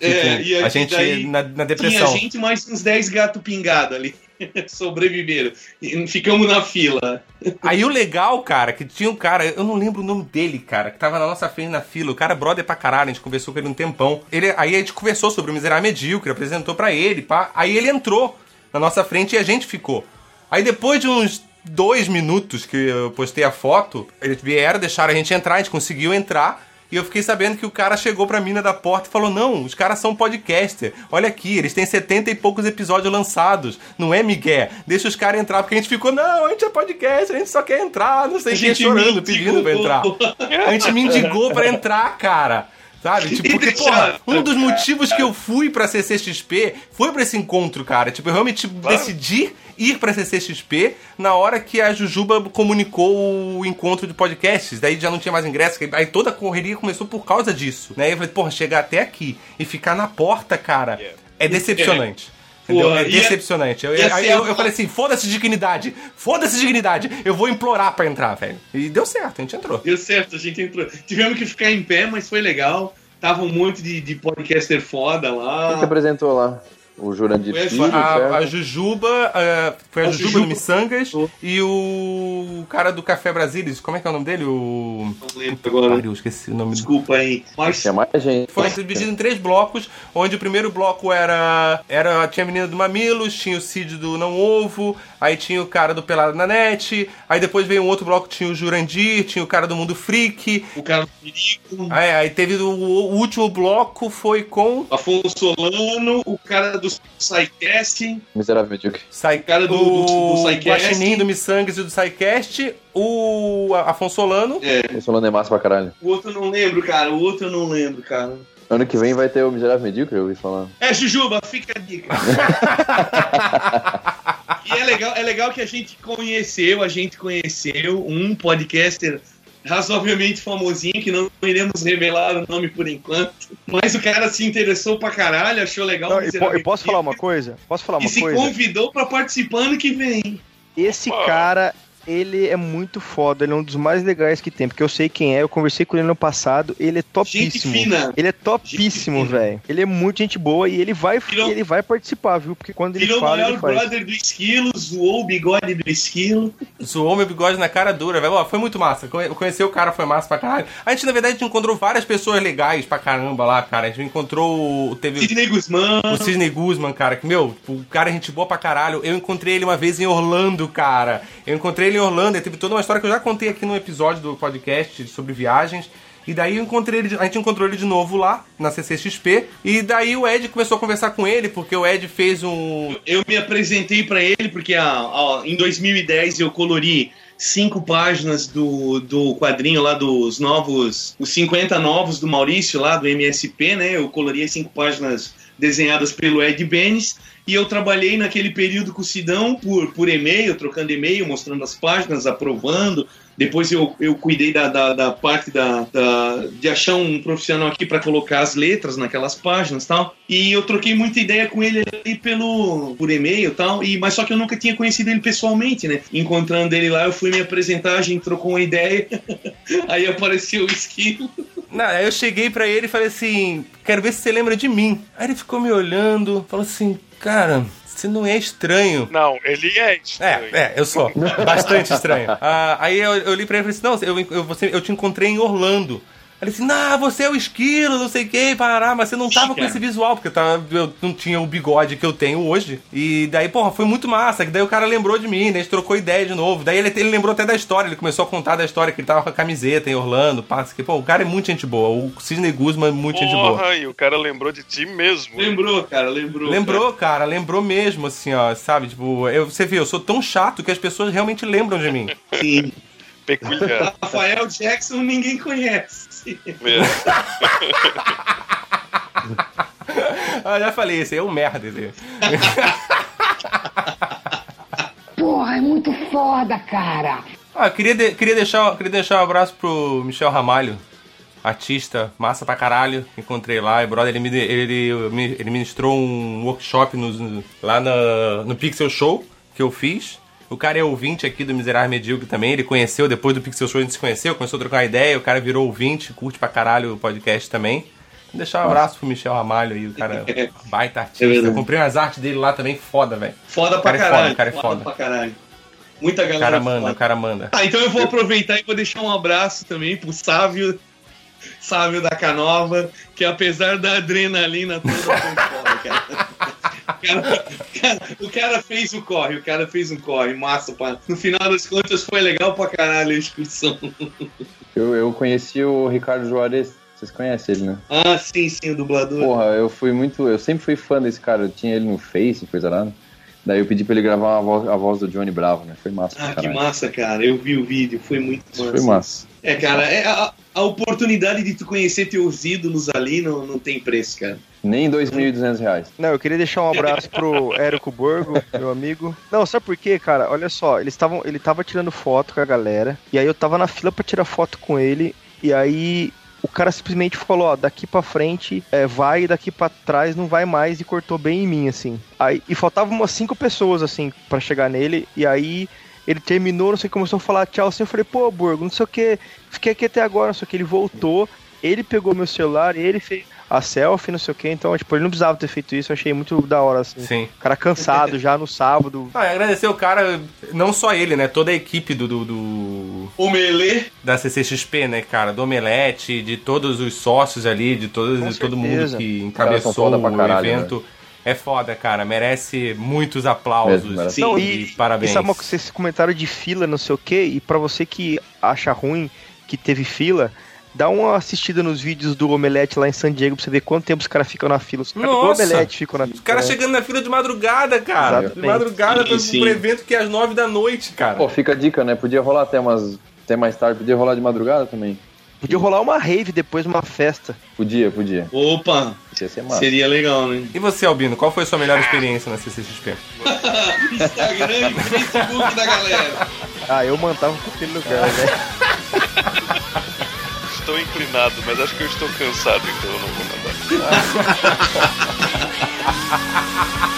Porta. É, Tipo, e a gente daí na, na Tinha depressão. gente mais uns 10 gatos pingados ali. [LAUGHS] Sobreviveram. E ficamos na fila. Aí o legal, cara, que tinha um cara, eu não lembro o nome dele, cara, que tava na nossa frente na fila. O cara é brother pra caralho, a gente conversou com ele um tempão. Ele, aí a gente conversou sobre o Miserável Medíocre, apresentou pra ele, pá. Aí ele entrou na nossa frente e a gente ficou. Aí depois de uns dois minutos que eu postei a foto, eles vieram, deixaram a gente entrar, a gente conseguiu entrar. E eu fiquei sabendo que o cara chegou pra mina da porta e falou: Não, os caras são podcaster. Olha aqui, eles têm 70 e poucos episódios lançados. Não é Miguel. Deixa os caras entrar. Porque a gente ficou: Não, a gente é podcast, a gente só quer entrar. Não sei quem gente chorando, pedindo pra entrar. A gente me indigou pra entrar, cara. Sabe? Tipo, porque, [LAUGHS] porra, um dos motivos que eu fui pra CCXP foi pra esse encontro, cara. Tipo, eu realmente tipo, Claro. decidi ir pra CCXP na hora que a Jujuba comunicou o encontro de podcasts. Daí já não tinha mais ingresso. Aí toda a correria começou por causa disso. Né? E eu falei, porra, chegar até aqui e ficar na porta, cara, é decepcionante. [LAUGHS] Entendeu? Porra, é ia- decepcionante. Eu, ia aí ser eu, a- eu falei assim: foda-se dignidade, foda-se dignidade, eu vou implorar pra entrar, velho. E deu certo, a gente entrou. Deu certo, a gente entrou. Tivemos que ficar em pé, mas foi legal. Tava um monte de, de podcaster foda Quem que lá. apresentou lá? O Jurandir Foi Filho, A, a? Jujuba, eh, foi a, A Jujuba, Jujuba. do Missangas e o cara do Café Brasilis, como é que é o nome dele? O. Não lembro agora. Pariu, esqueci o nome. Desculpa aí. Mas Tinha mais gente. Foram divididos em três blocos, onde o primeiro bloco era. era tinha a menina do Mamilos, tinha o Cid do Não Ovo, aí tinha o cara do Pelado na Net, aí depois veio um outro bloco, tinha o Jurandir, tinha o cara do Mundo Freak, o cara do perigo, aí, aí teve o, o último bloco foi com. Afonso Solano, o cara do SciCast. Miserável Medíocre. Sai, cara do- do- do o Psycast. Guaxinim do Missangas e do Psycast, o Afonso Solano. É, Esse falando é massa pra caralho. o outro eu não lembro, cara. O outro eu não lembro, cara. Ano que vem vai ter o Miserável Medíocre, eu ouvi falar. É, Jujuba, fica a dica. [LAUGHS] e é legal, é legal que a gente conheceu, a gente conheceu um podcaster razoavelmente famosinho, que não iremos revelar o nome por enquanto. Mas o cara se interessou pra caralho, achou legal. Não, e eu posso falar uma coisa? Posso falar E uma se coisa? convidou pra participar ano que vem. Esse cara, ele é muito foda, ele é um dos mais legais que tem, porque eu sei quem é, eu conversei com ele no passado, ele é Gente topíssimo. fina. Ele é topíssimo, Gente velho. Ele é muito gente boa e ele vai, Virou- ele vai participar, viu? Porque quando ele Virou o fala, ele faz. brother do esquilo, zoou o bigode do esquilo. Zoou meu bigode na cara dura, velho. Ó, Foi muito massa. Conhe- Conhecer o cara foi massa pra caralho. A gente, na verdade, encontrou várias pessoas legais pra caramba lá, cara. A gente encontrou. o- Teve. Sidney Guzmán. O Cisne Guzman, cara, que, meu, o cara é gente boa pra caralho. Eu encontrei ele uma vez em Orlando, cara. Eu encontrei ele em Orlando, ele teve toda uma história que eu já contei aqui no episódio do podcast sobre viagens. E daí eu encontrei ele, a gente encontrou ele de novo lá, na CCXP. E daí o Ed começou a conversar com ele, porque o Ed fez um. Eu me apresentei pra ele porque ah, ó, em 2010 eu colori cinco páginas do, do quadrinho lá dos novos, os 50 novos do Maurício lá do MSP, né? Eu colori cinco páginas desenhadas pelo Ed Benes e eu trabalhei naquele período com o Sidão por, por e-mail, trocando e-mail, mostrando as páginas, aprovando. Depois eu, eu cuidei da, da, da parte da, da- de achar um profissional aqui para colocar as letras naquelas páginas tal. E eu troquei muita ideia com ele ali pelo, por e-mail tal. E, mas só que eu nunca tinha conhecido ele pessoalmente, né? Encontrando ele lá, eu fui me apresentar, a gente trocou uma ideia. [LAUGHS] Aí apareceu o esquilo. Não, aí eu cheguei pra ele e falei assim: quero ver se você lembra de mim. Aí ele ficou me olhando, falou assim: cara, você não é estranho. Não, ele é estranho. É, é, eu sou. Bastante estranho. [LAUGHS] Ah, aí eu, eu li pra ele e falei assim: não, eu, eu, você, eu te encontrei em Orlando. Ele disse, não, você é o esquilo, não sei o que, parará, mas você não tava com cara. esse visual, porque eu, tava, eu não tinha o bigode que eu tenho hoje. E daí, porra, foi muito massa, que daí o cara lembrou de mim, daí a gente trocou ideia de novo. Daí ele, ele lembrou até da história, ele começou a contar da história que ele tava com a camiseta em Orlando, passa que, pô, o cara é muito gente boa, o Sidney Guzman é muito gente boa. Porra, e o cara lembrou de ti mesmo. Lembrou, cara, lembrou. Lembrou, cara, lembrou mesmo, assim, ó, sabe? Tipo, eu, você viu, eu sou tão chato que as pessoas realmente lembram de mim. cara. Sim. [LAUGHS] Peculiar. Rafael Jackson ninguém conhece. É. [LAUGHS] ah, já falei, esse aí é um merda, esse. aí. Porra, é muito foda, cara. Ah, queria, de- queria, deixar, queria deixar um abraço pro Michel Ramalho, artista, massa pra caralho. Encontrei lá, e brother, ele, me, ele, ele ministrou um workshop nos- lá na- no Pixel Show que eu fiz. O cara é ouvinte aqui do Miserável Medíocre também. Ele conheceu, depois do Pixel Show a gente se conheceu, começou a trocar ideia. O cara virou ouvinte, curte pra caralho o podcast também. Vou deixar um abraço pro Michel Ramalho aí, o cara [LAUGHS] é baita É artista. eu comprei umas artes dele lá também, foda, velho. Foda O pra é foda, caralho. o cara é foda. pra caralho. Muita O galera. cara manda, foda. o cara manda. Ah, então eu vou aproveitar e vou deixar um abraço também pro Sávio, Sávio da Canova, que apesar da adrenalina toda, foi foda, cara. O cara, cara- o cara fez o corre, o cara fez um corre, massa. Pra... No final das contas foi legal pra caralho a excursão. Eu, eu conheci o Ricardo Juarez, vocês conhecem ele, né? Ah, sim, sim, o dublador. Porra, eu fui muito. Eu sempre fui fã desse cara. Eu tinha ele no Face, coisa lá. Daí eu pedi pra ele gravar a voz, a voz do Johnny Bravo, né? Foi massa. Ah, que massa, cara. Eu vi o vídeo, foi muito massa. foi massa. É, cara, é a, a oportunidade de tu conhecer teus ídolos ali não, não tem preço, cara. Nem 2.200 reais. Não, eu queria deixar um abraço pro Érico Borgo, meu amigo. Não, sabe por quê, cara? Olha só, eles estavam, ele tava tirando foto com a galera, e aí eu tava na fila pra tirar foto com ele, e aí o cara simplesmente falou, ó, daqui pra frente é, vai, e daqui pra trás não vai mais, e cortou bem em mim, assim. Aí, e faltavam umas cinco pessoas, assim, pra chegar nele, e aí ele terminou, não sei, começou a falar tchau, assim, eu falei, pô, Borgo, não sei o que, fiquei aqui até agora, não sei o que, ele voltou, ele pegou meu celular, ele fez a selfie, não sei o que, então, tipo, ele não precisava ter feito isso, eu achei muito da hora, assim. Sim. O cara cansado já no sábado. [LAUGHS] Ah, agradecer o cara, não só ele, né? Toda a equipe do, do, do- O Melê, da CCXP, né, cara? Do Omelete, de todos os sócios ali, de, todos, de todo mundo que encabeçou o evento. É foda, cara. Merece muitos aplausos. Mesmo, merece. Sim, e, e, parabéns. E sabe esse comentário de fila, não sei o que, e pra você que acha ruim que teve fila, dá uma assistida nos vídeos do Omelete lá em San Diego pra você ver quanto tempo os caras ficam na fila. Os caras do! Omelete ficam na Os caras É. chegando na fila de madrugada, cara. Exatamente. De madrugada sim. um evento que é às nove da noite, cara. Pô, fica a dica, né? Podia rolar até umas. Até mais tarde, podia rolar de madrugada também. Podia rolar uma rave depois, uma festa. Podia, podia. opa, Isso ia ser massa. seria legal, né? E você, Albino, qual foi a sua melhor experiência na CCXP? [LAUGHS] Instagram e Facebook da galera. Ah, eu mandava pra aquele lugar, né? Estou inclinado, mas acho que eu estou cansado, então eu não vou mandar. [LAUGHS]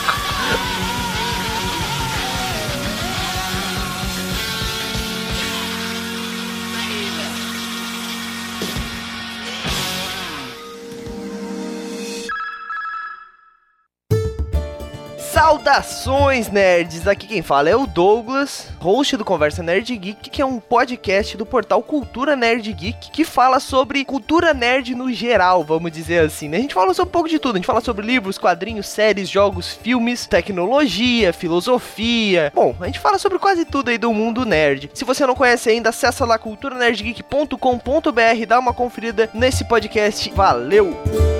Saudações, nerds! Aqui quem fala é o Douglas, host do Conversa Nerd Geek, que é um podcast do portal Cultura Nerd Geek, que fala sobre cultura nerd no geral, vamos dizer assim, né? A gente fala sobre um pouco de tudo, a gente fala sobre livros, quadrinhos, séries, jogos, filmes, tecnologia, filosofia. Bom, a gente fala sobre quase tudo aí do mundo nerd. Se você não conhece ainda, acessa lá culturanerdgeek.com.br, dá uma conferida nesse podcast. Valeu!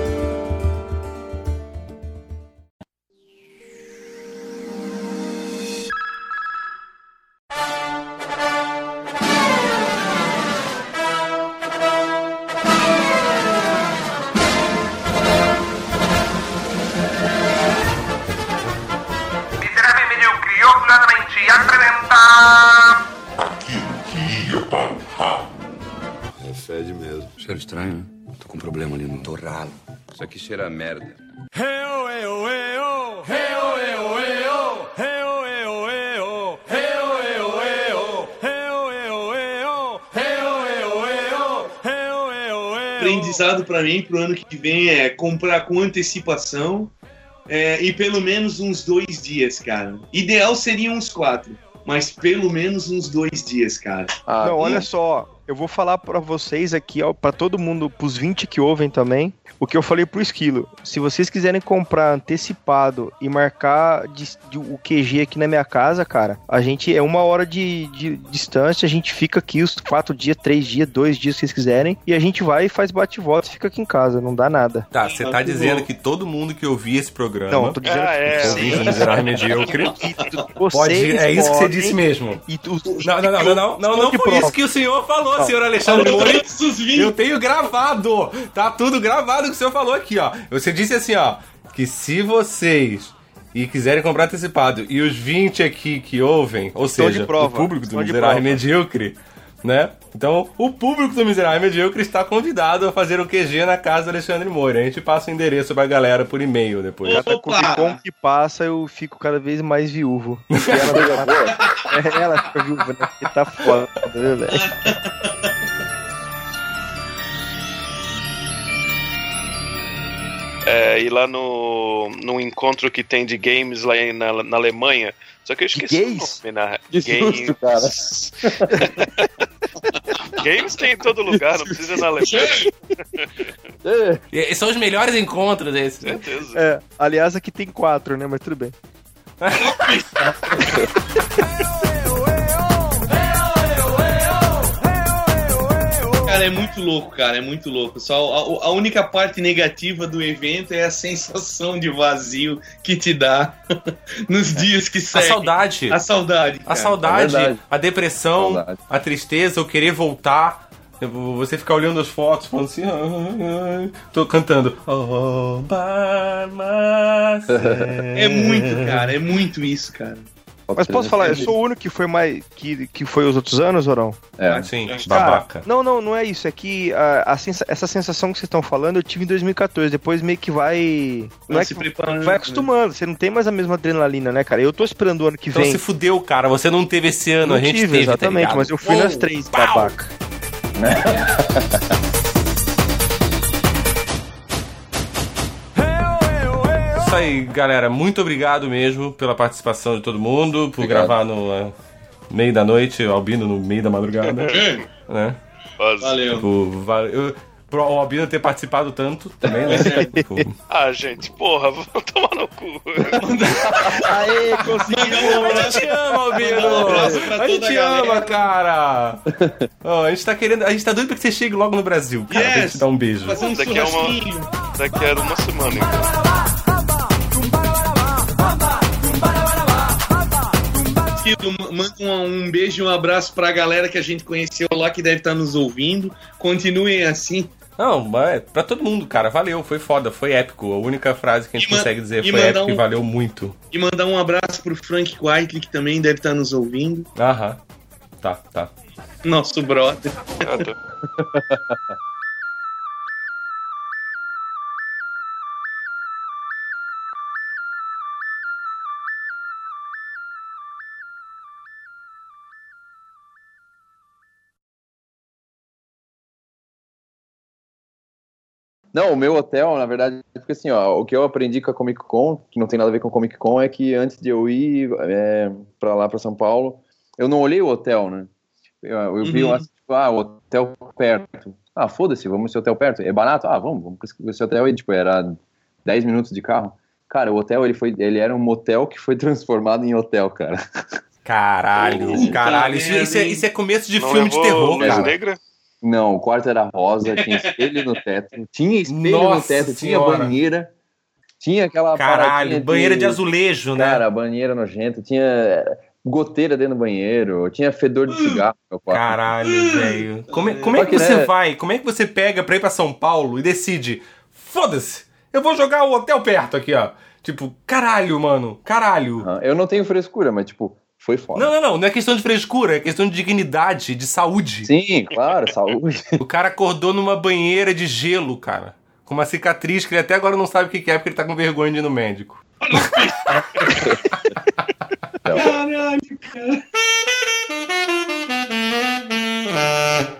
Aprendizado pra mim pro ano que vem é comprar com antecipação é, e pelo menos uns dois dias, cara. Ideal seria uns quatro, mas pelo menos uns dois dias, cara. Ah, Não, olha só, eu vou falar pra vocês aqui, ó, pra todo mundo, pros 20 que ouvem também, o que eu falei pro Esquilo. Se vocês quiserem comprar antecipado e marcar de- de- o QG aqui na minha casa, cara, a gente é uma hora de, de distância, a gente fica aqui os quatro dias, três dias, dois dias que vocês quiserem, e a gente vai e faz bate-volta e fica aqui em casa, não dá nada. Tá, você tá dizendo que todo mundo que ouvia esse programa... Não, tô dizendo Ah, é. ouvinte do Miserável Medíocre... [LAUGHS] que Pode, é isso que você disse mesmo. E tu, Não, não, não, não, não, não, não foi isso que o senhor falou, senhor Alexandre Moura. Todos os 20 Eu tenho gravado. Tá tudo gravado o que o senhor falou aqui, ó. Você disse assim, ó, que se vocês e quiserem comprar antecipado, e os 20 aqui que ouvem, ou Estão seja, o público do estão Miserável. Medíocre, né? Então, o público do Miserável Medíocre está convidado a fazer o QG na casa do Alexandre Moura. A gente passa o endereço pra galera por e-mail depois. Cada Opa! Comic que passa, eu fico cada vez mais viúvo. [LAUGHS] E ela, é, ela fica viúva, né? Porque tá foda, né, velho? É, ir lá no, no encontro que tem de games lá em- na, na Alemanha. Só que eu esqueci gays? o nome na Que susto, cara. [LAUGHS] games tem em todo lugar, não precisa na Alemanha, [LAUGHS] É, são os melhores encontros esses. né? certeza. É, aliás, aqui tem quatro, né? Mas tudo bem. [LAUGHS] Cara, é muito louco, cara, é muito louco. Só a, a única parte negativa do evento é a sensação de vazio que te dá [LAUGHS] nos dias que A seguem. saudade. A saudade. A cara. saudade, É a depressão, Saudade. a tristeza, o querer voltar. Você ficar olhando as fotos, falando assim, "Ah, ah, ah", tô cantando. Oh, by [LAUGHS] myself." É muito, cara, é muito isso, cara. Mas posso falar, eu sou o único que foi mais. que, que foi os outros anos, ou não? É. Sim, Cara, babaca. não, não, não é isso. É que a, a sensa- essa sensação que vocês estão falando eu tive em 2014. Depois meio que vai. Não Vai é se que preparando, vai acostumando. Você não tem mais a mesma adrenalina, né, cara? Eu tô esperando o ano que Então vem. se fudeu, cara. Você não teve esse ano, Não a gente tive, teve, tá exatamente, ligado? mas eu fui Uou, nas três, pau! babaca. [LAUGHS] Isso aí, galera. Muito obrigado mesmo pela participação de todo mundo, por Obrigado. gravar no é, meio da noite, o Albino no meio da madrugada, né? Valeu. Tipo, valeu. Pro o Albino ter participado tanto também, né? Tipo, Ah, gente, porra, [LAUGHS] vamos tomar no cu. Aê, conseguiu! A gente te ama, Albino! Pra A gente te ama, cara! Ó, a gente tá querendo. A gente tá doido pra que você chegue logo no Brasil, cara. Pra Yes. gente dar um beijo. Daqui a uma- churrasquinho. Daqui a uma semana, então. Esquilo, manda um, um beijo e um abraço pra galera que a gente conheceu lá que deve estar nos ouvindo. Continuem assim. Não, mas pra todo mundo, cara. Valeu, foi foda, foi épico. A única frase que a gente E consegue dizer e foi épico e um- valeu muito. E mandar um abraço pro Frank Whiteley, que também deve estar nos ouvindo. Aham. Tá, tá. Nosso brother. [LAUGHS] Não, o meu hotel, na verdade, porque assim, ó, o que eu aprendi com a Comic Con, que não tem nada a ver com a Comic Con, é que antes de eu ir é, pra lá, pra São Paulo, eu não olhei o hotel, né? Eu, eu vi, Uhum. lá, tipo, ah, o hotel perto. Ah, foda-se, vamos nesse hotel perto. É barato? Ah, vamos, vamos pra esse hotel. E, tipo, era 10 minutos de carro. Cara, o hotel, ele, foi, ele era um motel que foi [LAUGHS] transformado em hotel, cara. Caralho, caralho. Isso, isso é, isso é começo de Não filme de terror, cara. negra? Não, o quarto era rosa, tinha [LAUGHS] espelho no teto. Tinha espelho no Nossa teto, Senhora. tinha banheira. Tinha aquela Caralho, banheira de azulejo, né? Cara, banheira nojenta, tinha goteira dentro do banheiro, tinha fedor de cigarro no. Caralho, velho. Como, é- como é que que, você né? vai? Como é que você pega pra ir pra São Paulo e decide? Foda-se! Eu vou jogar o hotel perto aqui, ó. Tipo, caralho, mano. Caralho. Eu não tenho frescura, mas tipo, foi foda. Não, não, não. Não é questão de frescura, é questão de dignidade, de saúde. Sim, claro, saúde. [LAUGHS] o cara acordou numa banheira de gelo, cara. Com uma cicatriz que ele até agora não sabe o que é, porque ele tá com vergonha de ir no médico. Caralho, cara. [LAUGHS]